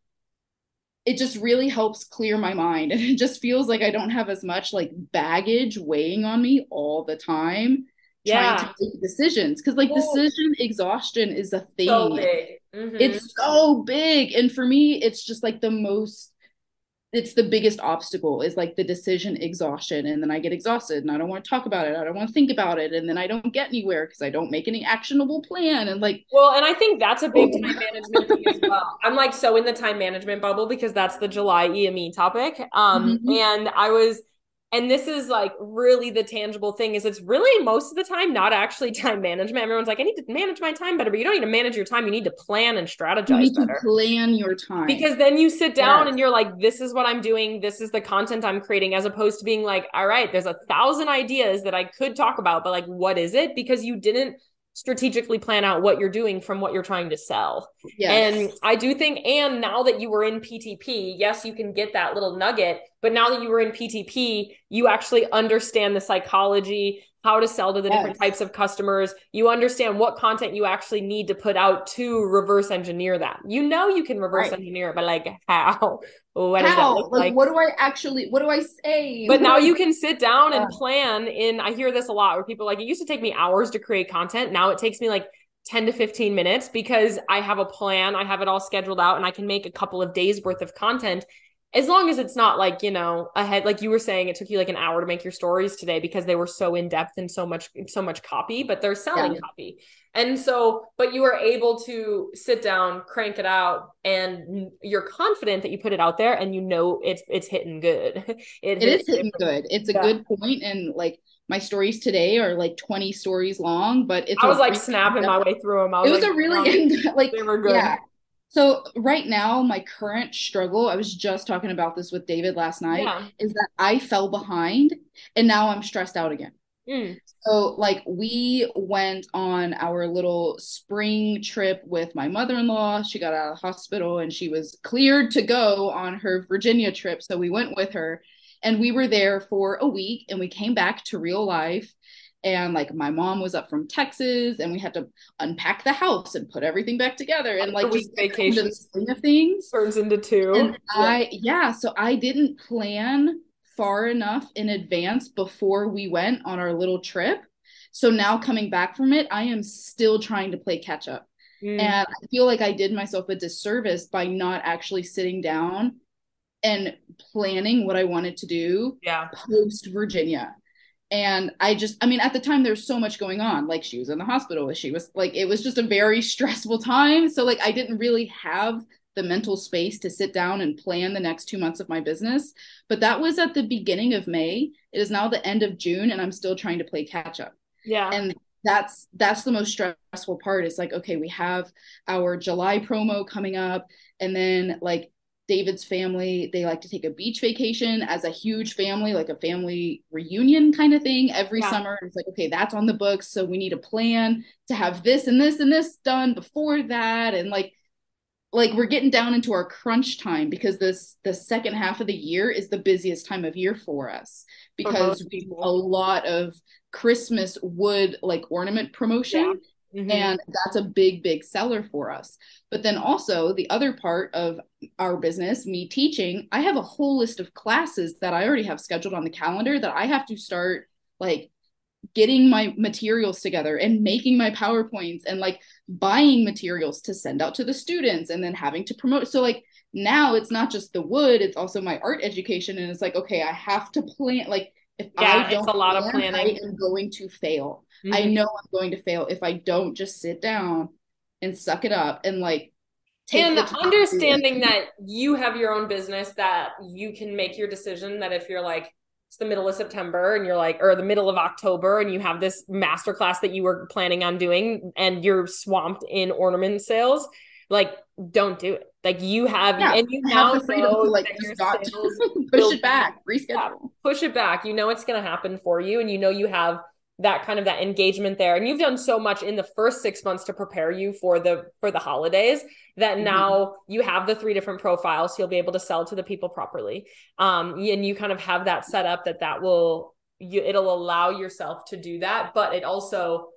it just really helps clear my mind. And it just feels like i don't have as much like baggage weighing on me all the time yeah. trying to make decisions. Because like decision exhaustion is a thing. so mm-hmm. it's so big. And for me it's just like the most it's the biggest obstacle is like the decision exhaustion and then i get exhausted and i don't want to talk about it i don't want to think about it and then i don't get anywhere because i don't make any actionable plan and like well and i think that's a big time management thing as well i'm like so in the time management bubble because that's the july eme topic um mm-hmm. and i was and this is like really the tangible thing is it's really most of the time not actually time management. Everyone's like i need to manage my time better but you don't need to manage your time. You need to plan and strategize you need better. to plan your time. Because then you sit down yes. and you're like this is what i'm doing. This is the content i'm creating as opposed to being like all right there's a thousand ideas that i could talk about but like what is it? Because you didn't strategically plan out what you're doing from what you're trying to sell. Yes. And I do think, and now that you were in PTP, yes, you can get that little nugget, but now that you were in PTP, you actually understand the psychology, how to sell to the yes. different types of customers. You understand what content you actually need to put out to reverse engineer that. You know you can reverse right. engineer it, but like how? What how? does that look like, like? What do I actually what do I say? But now you can sit down yeah. and plan in I hear this a lot where people like it used to take me hours to create content. Now it takes me like 10 to 15 minutes because I have a plan, I have it all scheduled out and I can make a couple of days worth of content as long as it's not like you know ahead like you were saying it took you like an hour to make your stories today because they were so in depth and so much so much copy but they're selling yeah. copy. And so but you were able to sit down crank it out and you're confident that you put it out there and you know it's it's hitting good. It, it is hitting good. It's a yeah. good point and like my stories today are like 20 stories long but it's i was like snapping my way through them it was like, a really um, like they were good. yeah so right now, my current struggle, I was just talking about this with David last night, yeah. is that I fell behind and now I'm stressed out again. Mm. So, like, we went on our little spring trip with my mother in law. She got out of the hospital and she was cleared to go on her Virginia trip. So, we went with her and we were there for a week and we came back to real life. And like my mom was up from Texas, and we had to unpack the house and put everything back together. And like just vacation swing of things turns into two. And yeah. I yeah, so I didn't plan far enough in advance before we went on our little trip. So now coming back from it, I am still trying to play catch up. Mm. And I feel like I did myself a disservice by not actually sitting down and planning what I wanted to do yeah. post Virginia. And I just, I mean, at the time there's so much going on. Like she was in the hospital, she was like, it was just a very stressful time. So like I didn't really have the mental space to sit down and plan the next two months of my business. But that was at the beginning of May. It is now the end of June, and I'm still trying to play catch up. Yeah. And that's that's the most stressful part. It's like, okay, we have our July promo coming up, and then like David's family, they like to take a beach vacation as a huge family, like a family reunion kind of thing every yeah. summer. It's like, okay, that's on the books. So we need a plan to have this and this and this done before that. And like like we're getting down into our crunch time because this the second half of the year is the busiest time of year for us because for we do a lot of Christmas wood like ornament promotion. Yeah. Mm-hmm. And that's a big, big seller for us. But then also, the other part of our business, me teaching, I have a whole list of classes that I already have scheduled on the calendar that I have to start like getting my materials together and making my PowerPoints and like buying materials to send out to the students and then having to promote. So like now it's not just the wood, it's also my art education. And it's like, okay, I have to plan like if yeah, I don't it's a lot plan, of planning. I am going to fail. Mm-hmm. I know I'm going to fail if I don't just sit down and suck it up and like and understanding that you have your own business that you can make your decision that if you're like it's the middle of September and you're like, or the middle of October, and you have this masterclass that you were planning on doing and you're swamped in ornament sales, like don't do it. Like you have, yeah, and you have the freedom to like just not push it back, reschedule, yeah, push it back. You know it's going to happen for you, and you know you have that kind of that engagement there. And you've done so much in the first 6 months to prepare you for the for the holidays that mm-hmm. now you have the three different profiles so you'll be able to sell to the people properly. Um and you kind of have that set up that that will you it'll allow yourself to do that but it also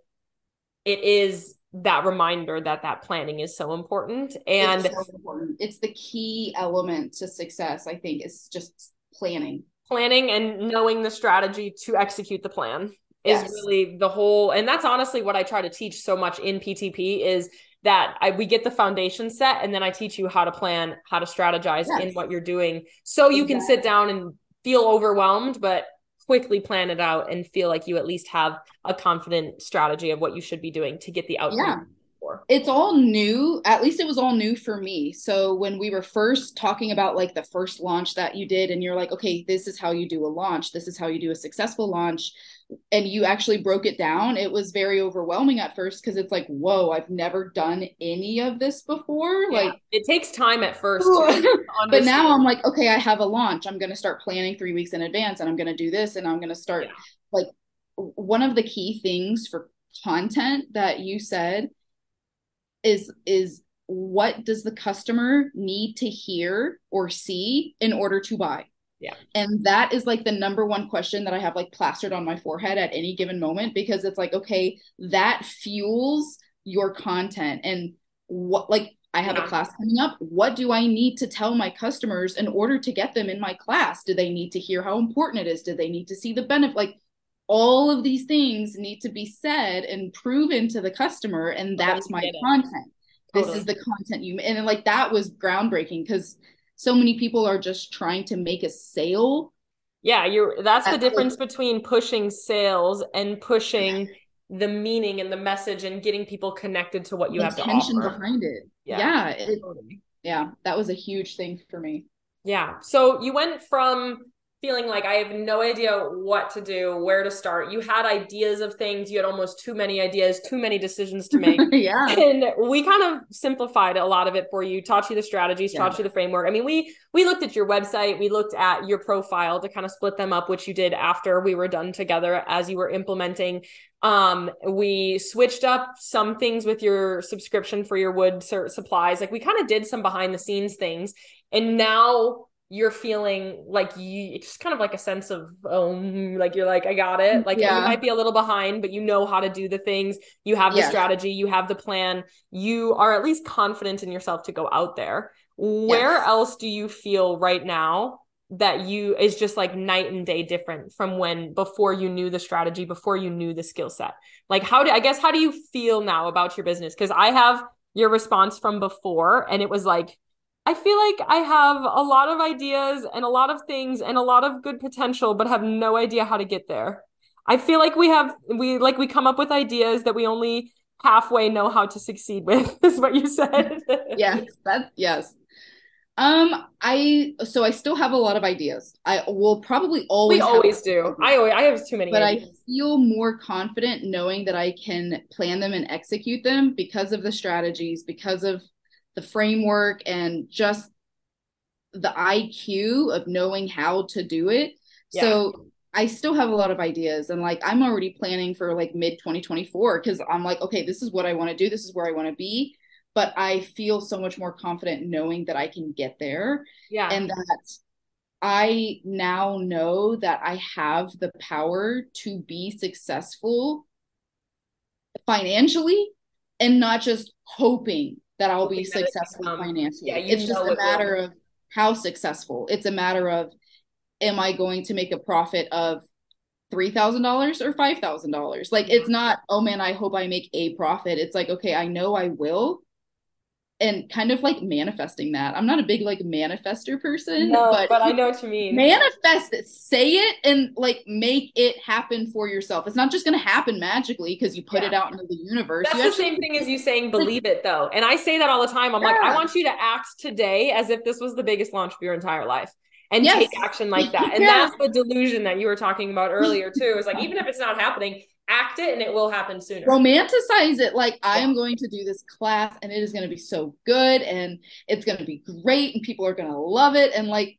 it is that reminder that that planning is so important. And it's, so important. it's the key element to success i think is just planning. Planning and knowing the strategy to execute the plan is yes. really the whole and that's honestly what I try to teach so much in PTP is that I, we get the foundation set and then I teach you how to plan, how to strategize yes. in what you're doing so you can sit down and feel overwhelmed but quickly plan it out and feel like you at least have a confident strategy of what you should be doing to get the outcome. Yeah. It's all new. At least it was all new for me. So when we were first talking about like the first launch that you did and you're like, okay, this is how you do a launch. This is how you do a successful launch and you actually broke it down, it was very overwhelming at first because it's like, whoa, I've never done any of this before. Yeah. Like it takes time at first. but now I'm like, okay, I have a launch. I'm going to start planning three weeks in advance and I'm going to do this and I'm going to start yeah. like one of the key things for content that you said is is what does the customer need to hear or see in order to buy yeah. And that is like the number one question that I have like plastered on my forehead at any given moment because it's like, okay, that fuels your content. And what, like, I have yeah. a class coming up. What do I need to tell my customers in order to get them in my class? Do they need to hear how important it is? Do they need to see the benefit? Like, all of these things need to be said and proven to the customer. And oh, that's my content. Totally. This is the content you, and like that was groundbreaking because so many people are just trying to make a sale. Yeah you're that's the difference like, between pushing sales and pushing the meaning and the message and getting people connected to what you have to offer. behind it. Yeah yeah, it, yeah that was a huge thing for me. Yeah so you went from feeling like I have no idea what to do, where to start. You had ideas of things, you had almost too many ideas, too many decisions to make. yeah. And we kind of simplified a lot of it for you, taught you the strategies, yeah. taught you the framework. I mean, we we looked at your website, we looked at your profile to kind of split them up, which you did after we were done together as you were implementing. Um, we switched up some things with your subscription for your wood supplies. Like we kind of did some behind the scenes things. And now you're feeling like you it's just kind of like a sense of um like you're like I got it. Like yeah. you might be a little behind but you know how to do the things. You have the yes. strategy. You have the plan. You are at least confident in yourself to go out there. Where yes. else do you feel right now that you is just like night and day different from when before you knew the strategy before you knew the skill set? Like how do I guess how do you feel now about your business? Cuz I have your response from before and it was like I feel like I have a lot of ideas and a lot of things and a lot of good potential, but have no idea how to get there. I feel like we have we like we come up with ideas that we only halfway know how to succeed with. Is what you said. yes, that's yes. Um, I so I still have a lot of ideas. I will probably always. We always do. I always I have too many. But ideas. I feel more confident knowing that I can plan them and execute them because of the strategies, because of the framework and just the IQ of knowing how to do it. Yeah. So I still have a lot of ideas and like I'm already planning for like mid 2024 because I'm like, okay, this is what I want to do. This is where I want to be. But I feel so much more confident knowing that I can get there. Yeah. And that I now know that I have the power to be successful financially and not just hoping that I'll be successful financially. Yeah, it's just a matter of how successful. It's a matter of am I going to make a profit of three thousand dollars or five thousand dollars? Like it's not, oh man, I hope I make a profit. It's like, okay, I know I will, and kind of like manifesting that. I'm not a big like manifester person, no, but, but I know what you mean. Manifest it, say it, and like make it happen for yourself. It's not just gonna happen magically because you put yeah. it out into the universe. That's you the same thing as you saying believe like, it though. And I say that all the time. I'm yeah. like, I want you to act today as if this was the biggest launch of your entire life. And yes. take action like that. And yeah. that's the delusion that you were talking about earlier, too. Is like, even if it's not happening, act it and it will happen sooner. Romanticize it like I am going to do this class and it is going to be so good and it's going to be great and people are going to love it and like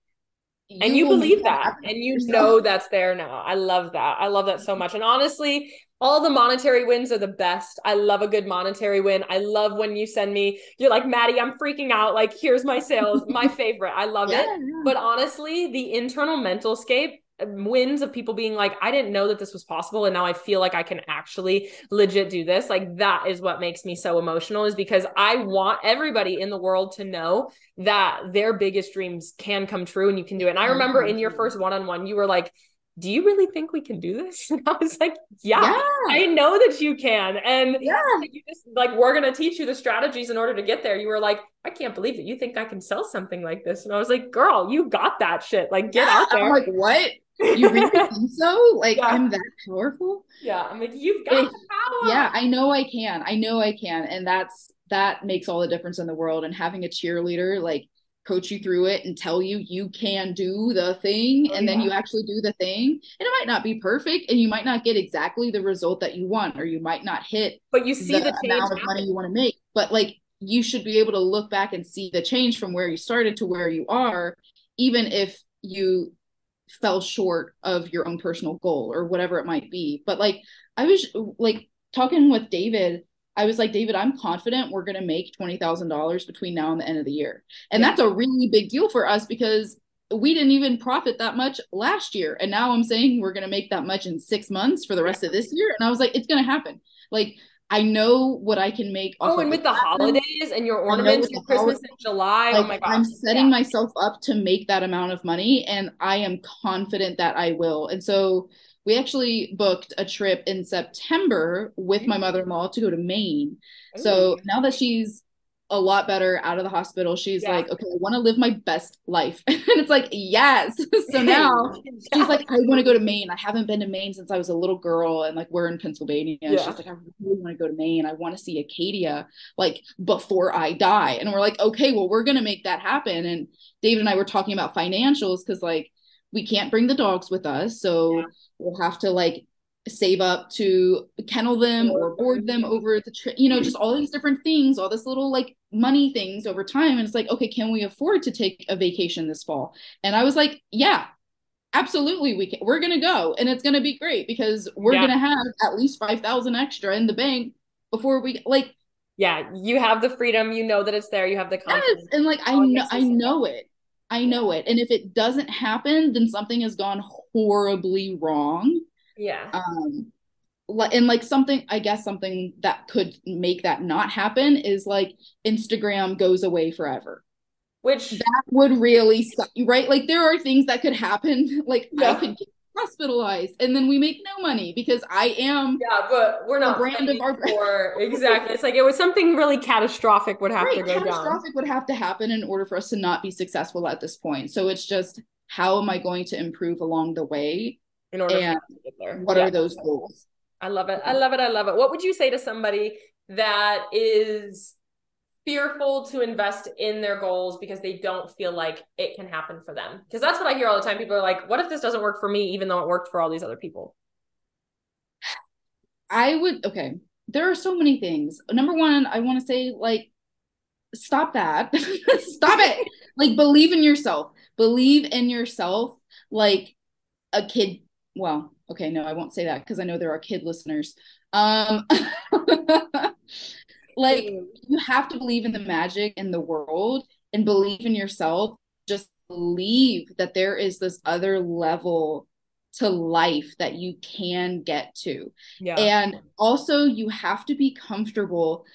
you and you believe that and you yourself. know that's there now. I love that. I love that so much. And honestly, all the monetary wins are the best. I love a good monetary win. I love when you send me, you're like, Madi, I'm freaking out. Like, here's my sales, my favorite. I love yeah, it. Yeah. But honestly, the internal mental scape wins of people being like i didn't know that this was possible and now i feel like i can actually legit do this like that is what makes me so emotional is because i want everybody in the world to know that their biggest dreams can come true and you can do it and i remember in your first one-on-one you were like do you really think we can do this? And I was like, yeah, yeah. I know that you can. And yeah, you just like, we're going to teach you the strategies in order to get there. You were like, I can't believe that you think I can sell something like this. And I was like, girl, you got that shit. Like, get yeah. out there. I'm like, what? You really think so? Like yeah. I'm that powerful? Yeah, I'm like you've got power. Yeah, I know I can. I know I can, and that's that makes all the difference in the world. And having a cheerleader like coach you through it and tell you you can do the thing, oh, and yeah. then you actually do the thing, and it might not be perfect, and you might not get exactly the result that you want, or you might not hit. But you see the, the amount of money you want to make. But like you should be able to look back and see the change from where you started to where you are, even if you fell short of your own personal goal or whatever it might be. But like I was like talking with David, I was like, David, I'm confident we're gonna make twenty thousand dollars between now and the end of the year. And yeah. that's a really big deal for us because we didn't even profit that much last year. And now I'm saying we're gonna make that much in six months for the rest of this year. And I was like, it's gonna happen. Like I know what I can make. Oh, and with the holidays and your ornaments for Christmas in July. Oh like, oh my god! I'm setting yeah. myself up to make that amount of money, and I am confident that I will. And so we actually booked a trip in September with my mm. mother-in-law to go to Maine. Ooh. So now that she's a lot better out of the hospital. She's yeah. like, okay, I want to live my best life. and it's like, yes. so now she's like, I want to go to Maine. I haven't been to Maine since I was a little girl. And like, we're in Pennsylvania. Yeah. She's like, I really want to go to Maine. I want to see Acadia like before I die. And we're like, okay, well, we're going to make that happen. And David and I were talking about financials because like we can't bring the dogs with us. So yeah. we'll have to like save up to kennel them or board them over the trip, you know, just all these different things, all this little like money things over time. And it's like, okay, can we afford to take a vacation this fall? And I was like, yeah, absolutely we can we're gonna go and it's gonna be great because we're yeah. gonna have at least 5000 extra in the bank before we like yeah you have the freedom you know that it's there you have the confidence yes, and like i know i know it i know it and if it doesn't happen then something has gone horribly wrong yeah um and like something i guess something that could make that not happen is like instagram goes away forever. Which that would really suck right? Like there are things that could happen like yeah. i could get hospitalized and then we make no money because i am yeah but we're not brand of our for, exactly. It's like it was something really catastrophic would have right, to go catastrophic down. would have to happen in order for us to not be successful at this point. So it's just how am i going to improve along the way? In order and what yeah. are those goals i love it i love it i love it what would you say to somebody that is fearful to invest in their goals because they don't feel like it can happen for them. Because that's what I hear all the time. People are like, what if this doesn't work for me, even though it worked for all these other people? I would, okay. There are so many things. Number one, I want to say, like, stop that. stop it. Like, believe in yourself. Believe in yourself like a kid. Well, okay, no, I won't say that because I know there are kid listeners. Um, like you have to believe in the magic in the world and believe in yourself just believe that there is this other level to life that you can get to yeah. and also you have to be comfortable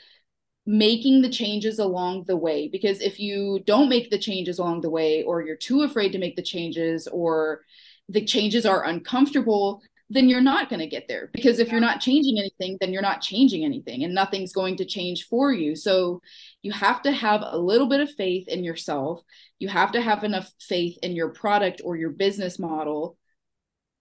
making the changes along the way because if you don't make the changes along the way or you're too afraid to make the changes or the changes are uncomfortable then you're not going to get there. Because if you're not changing anything then you're not changing anything and nothing's going to change for you. So you have to have a little bit of faith in yourself. You have to have enough faith in your product or your business model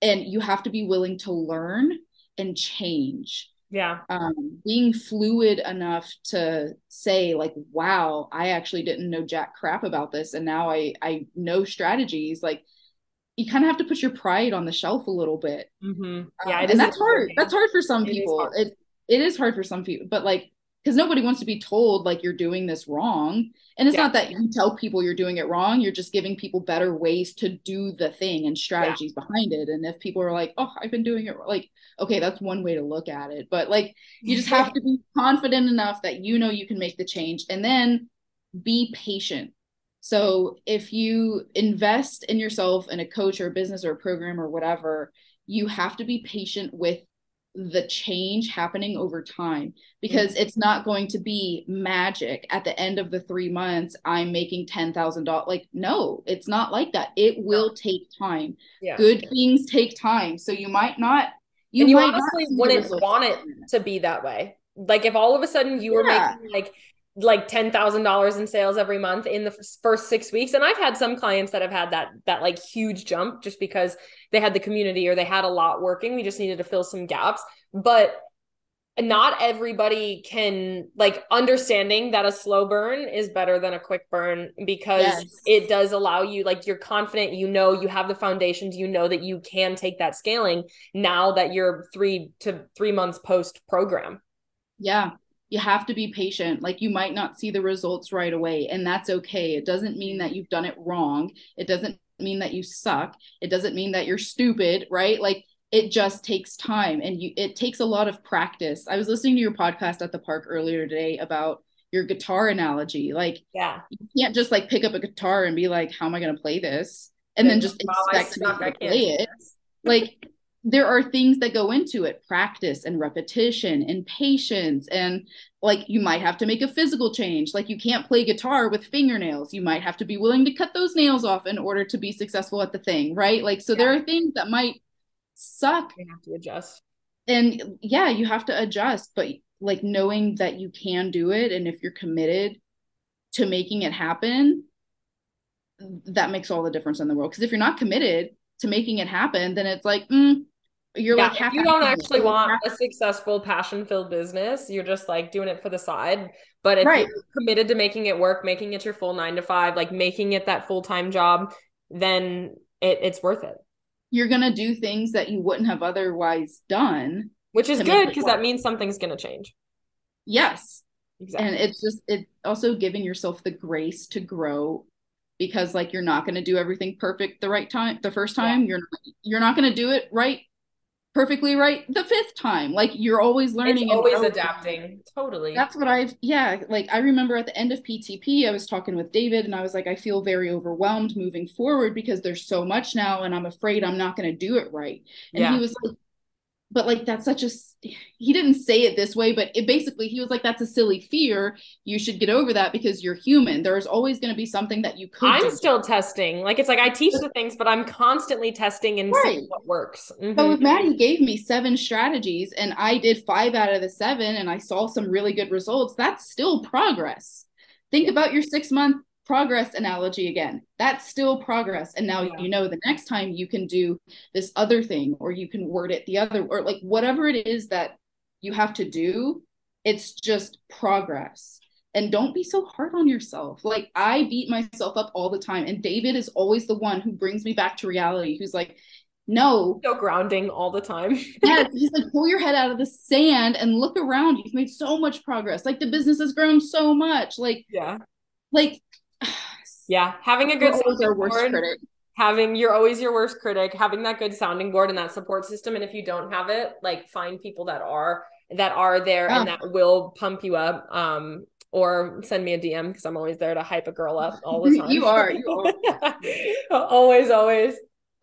and you have to be willing to learn and change. Yeah. Um, being fluid enough to say like wow i actually didn't know jack crap about this and now i i know strategies like you kind of have to put your pride on the shelf a little bit. Mm-hmm. Yeah, um, and that's hard. That's hard for some it people. It it is hard for some people, but like because nobody wants to be told like you're doing this wrong. And it's yeah. not that you tell people you're doing it wrong. You're just giving people better ways to do the thing and strategies yeah. behind it. And if people are like, "Oh, I've been doing it," like, okay, that's one way to look at it. But like, you just have to be confident enough that you know you can make the change, and then be patient so if you invest in yourself in a coach or a business or a program or whatever, you have to be patient with the change happening over time because mm-hmm. it's not going to be magic. At the end of the three months i'm making $10000 like no it's not like that. It will take time. Yeah. good things take time. So you might not you, you honestly wouldn't want it to be that way. Like if all of a sudden you were yeah. making like like $10,000 in sales every month in the first 6 weeks. And I've had some clients that have had that that like huge jump just because they had the community or they had a lot working. We just needed to fill some gaps. But not everybody can like understanding that a slow burn is better than a quick burn because yes. it does allow you like you're confident you know you have the foundations you know that you can take that scaling now that you're 3 to 3 months post program yeah you have to be patient. Like you might not see the results right away, and that's okay. It doesn't mean that you've done it wrong. It doesn't mean that you suck. It doesn't mean that you're stupid, right? Like it just takes time and you it takes a lot of practice. I was listening to your podcast at the park earlier today about your guitar analogy. Like yeah. You can't just like pick up a guitar and be like, how am I going to play this? And then just expect to be able to play it. Like there are things that go into it practice and repetition and patience and like you might have to make a physical change. Like you can't play guitar with fingernails. You might have to be willing to cut those nails off in order to be successful at the thing right? Like so yeah. there are things that might suck you have to adjust. and yeah you have to adjust but like knowing that you can do it and if you're committed to making it happen that makes all the difference in the world. Because if you're not committed to making it happen then it's like mm, you're yeah, like you don't actually want a successful passion filled business you're just like doing it for the side but if right. you're committed to making it work making it your full nine to five like making it that full-time job then it, it's worth it. You're going to do things that you wouldn't have otherwise done. Which is good because that means something's going to change. Yes. Exactly. And it's just, it also giving yourself the grace to grow because like you're not going to do everything perfect the right time the first time yeah. you're you're not going to do it right perfectly right the fifth time. Like you're always learning it's always adapting. Totally. That's what i've yeah like i remember at the end of ptp i was talking with david and i was like i feel very overwhelmed moving forward because there's so much now and i'm afraid i'm not going to do it right. And yeah. he was like but like that's such a he didn't say it this way but it basically he was like that's a silly fear. You should get over that because you're human. There's always going to be something that you could i'm do. still testing. Like it's like i teach the things but i'm constantly testing and right. seeing what works. Mm-hmm. so if madi gave me seven strategies and i did five out of the seven and i saw some really good results. That's still progress. Think about your six month progress analogy again. That's still progress. And now yeah. you know the next time you can do this other thing or you can word it the other or like whatever it is that you have to do it's just progress. And don't be so hard on yourself. Like i beat myself up all the time and david is always the one who brings me back to reality who's like no. So grounding all the time. Yeah he's like pull your head out of the sand and look around. You've made so much progress. Like the business has grown so much. Like yeah. like yeah, having a good sounding board, critic. having you're always your worst critic, having that good sounding board and that support system, and if you don't have it, like find people that are that are there and that will pump you up. Um, or send me a DM because I'm always there to hype a girl up all the time. you are, you are. always, always.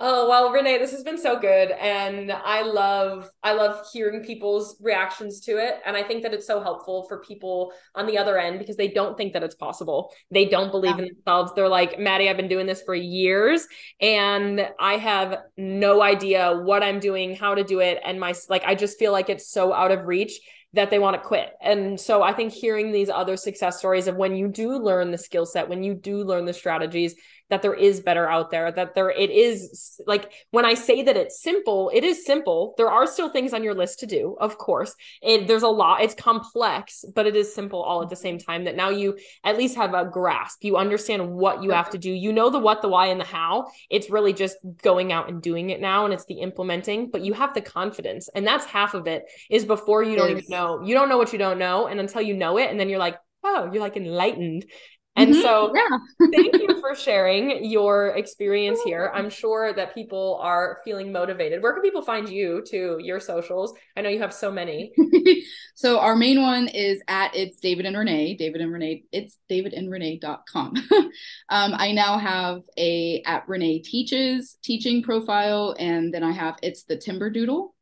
Oh, well, Renee, this has been so good. And I love, I love hearing people's reactions to it. And I think that it's so helpful for people on the other end because they don't think that it's possible. They don't believe yeah. in themselves. They're like, Madi, I've been doing this for years and I have no idea what I'm doing, how to do it. And my, like, I just feel like it's so out of reach that they want to quit. And so I think hearing these other success stories of when you do learn the skill set, when you do learn the strategies, that there is better out there that there it is like when i say that it's simple it is simple. There are still things on your list to do of course. It, there's a lot it's complex but it is simple all at the same time that now you at least have a grasp. You understand what you have to do. You know the what the why and the how. It's really just going out and doing it now and it's the implementing but you have the confidence. And that's half of it is before you don't even know. You don't know what you don't know and until you know it and then you're like oh you're like enlightened and mm-hmm. so, yeah. thank you for sharing your experience here. I'm sure that people are feeling motivated. Where can people find you to your socials? I know you have so many. so, our main one is at it's David and Renee, David and Renee, it's david davidandrenee.com. um, I now have a at Renee Teaches teaching profile, and then I have it's the Timber Doodle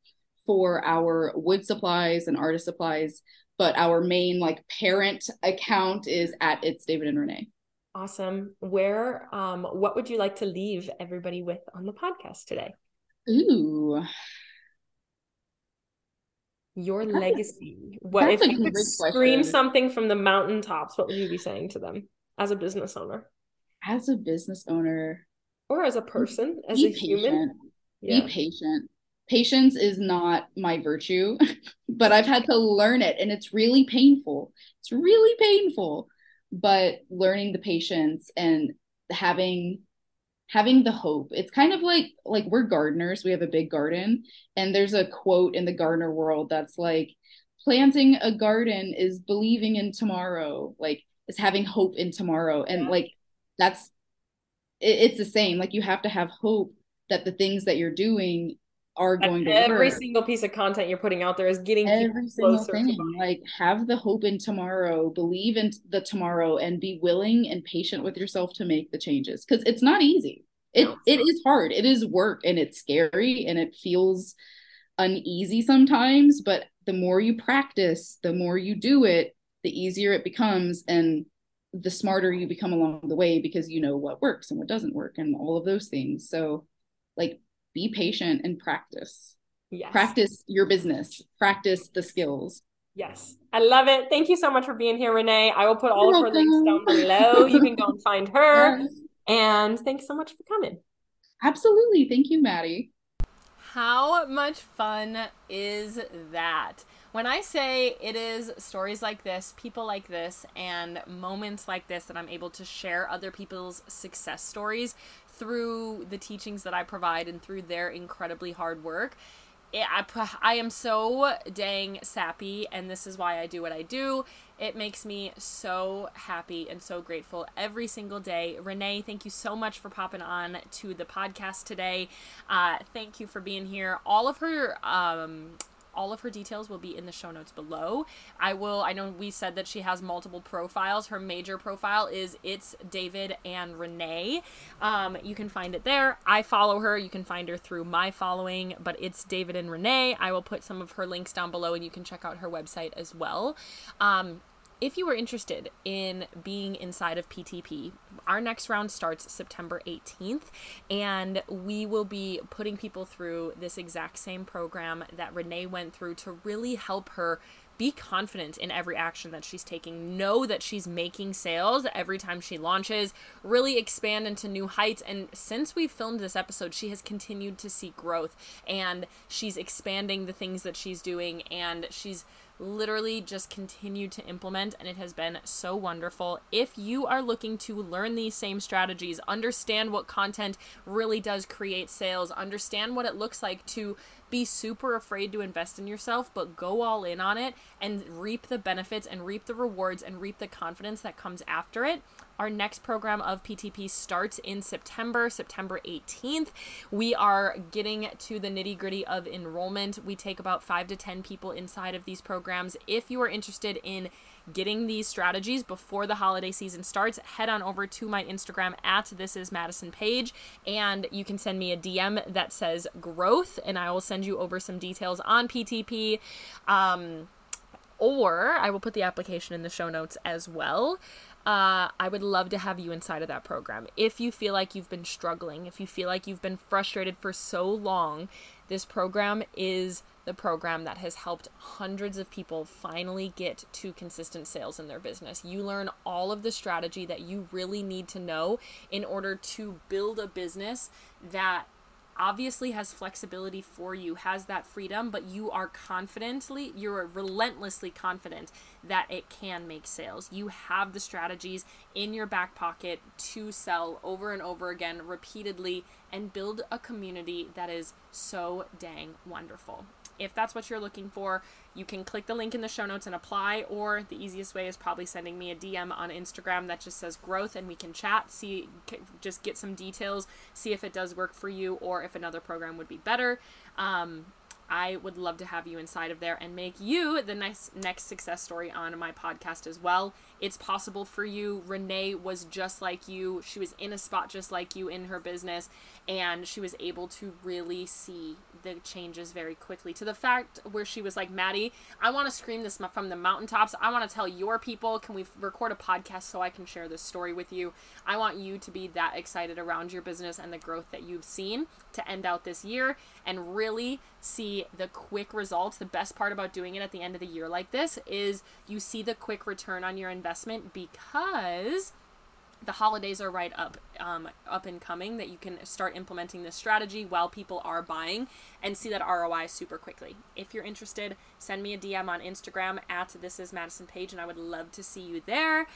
for our wood supplies and artist supplies but our main like parent account is at it's David and Renee. Awesome. Where um what would you like to leave everybody with on the podcast today? Ooh. Your legacy. What if you could scream something from the mountaintops, what would you be saying to them as a business owner? As a business owner. Or as a person, as a patient. human. Yeah. Be patient patience is not my virtue, but I've had to learn it and it's really painful. It's really painful. But learning the patience and having having the hope. It's kind of like like we're gardeners, we have a big garden and there's a quote in the gardener world that's like planting a garden is believing in tomorrow, like is having hope in tomorrow and yeah. like that's it, it's the same. Like you have to have hope that the things that you're doing are going to every work. single piece of content you're putting out there is getting every single thing. like have the hope in tomorrow. Believe in the tomorrow and be willing and patient with yourself to make the changes. Because it's not easy. It no, it is hard. It is work and it's scary and it feels uneasy sometimes but the more you practice the more you do it the easier it becomes and the smarter you become along the way because you know what works and what doesn't work and all of those things. So like be patient and practice. Yes. Practice your business, practice the skills. Yes. I love it. Thank you so much for being here, Renee. I will put all You're of her welcome. links down below. You can go and find her. Yes. And thanks so much for coming. Absolutely. Thank you, Madi. How much fun is that? When I say it is stories like this, people like this, and moments like this that I'm able to share other people's success stories through the teachings that I provide and through their incredibly hard work, it, I, I am so dang sappy, and this is why I do what I do. It makes me so happy and so grateful every single day. Renee, thank you so much for popping on to the podcast today. Uh, thank you for being here. All of her um, all of her details will be in the show notes below. I will, I know we said that she has multiple profiles. Her major profile is It's David and Renee. Um, you can find it there. I follow her. You can find her through my following, but it's David and Renee. I will put some of her links down below and you can check out her website as well. Um, if you are interested in being inside of PTP, our next round starts September 18th, and we will be putting people through this exact same program that Renee went through to really help her be confident in every action that she's taking. Know that she's making sales every time she launches, really expand into new heights. And since we filmed this episode, she has continued to see growth and she's expanding the things that she's doing and she's literally just continued to implement, and it has been so wonderful. If you are looking to learn these same strategies, understand what content really does create sales, understand what it looks like to be super afraid to invest in yourself, but go all in on it and reap the benefits and reap the rewards and reap the confidence that comes after it. Our next program of PTP starts in September, September 18th. We are getting to the nitty gritty of enrollment. We take about five to 10 people inside of these programs. If you are interested in getting these strategies before the holiday season starts, head on over to my Instagram at this is Madison Page and you can send me a DM that says growth and I will send you over some details on PTP. Um, or I will put the application in the show notes as well. Uh, I would love to have you inside of that program. If you feel like you've been struggling, if you feel like you've been frustrated for so long, this program is the program that has helped hundreds of people finally get to consistent sales in their business. You learn all of the strategy that you really need to know in order to build a business that obviously has flexibility for you, has that freedom, but you are confidently, you're relentlessly confident that it can make sales. You have the strategies in your back pocket to sell over and over again repeatedly and build a community that is so dang wonderful. If that's what you're looking for, you can click the link in the show notes and apply, or the easiest way is probably sending me a DM on Instagram that just says growth and we can chat, see, just get some details, see if it does work for you or if another program would be better. Um, I would love to have you inside of there and make you the next next success story on my podcast as well. It's possible for you. Renee was just like you. She was in a spot just like you in her business and she was able to really see the changes very quickly to the fact where she was like, "Madi, I want to scream this from the mountaintops. I want to tell your people, can we record a podcast so I can share this story with you? I want you to be that excited around your business and the growth that you've seen to end out this year and really see the quick results. The best part about doing it at the end of the year like this is you see the quick return on your investment because the holidays are right up um, up and coming that you can start implementing this strategy while people are buying and see that ROI super quickly. If you're interested, send me a DM on Instagram at this is Madison Page and I would love to see you there.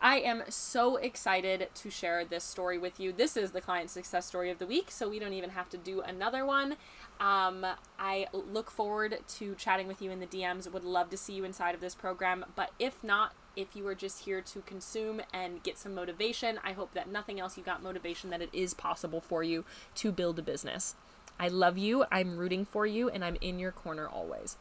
I am so excited to share this story with you. This is the client success story of the week, so we don't even have to do another one. Um, I look forward to chatting with you in the DMs. Would love to see you inside of this program, but if not, if you are just here to consume and get some motivation, I hope that nothing else you got motivation that it is possible for you to build a business. I love you, I'm rooting for you, and I'm in your corner always.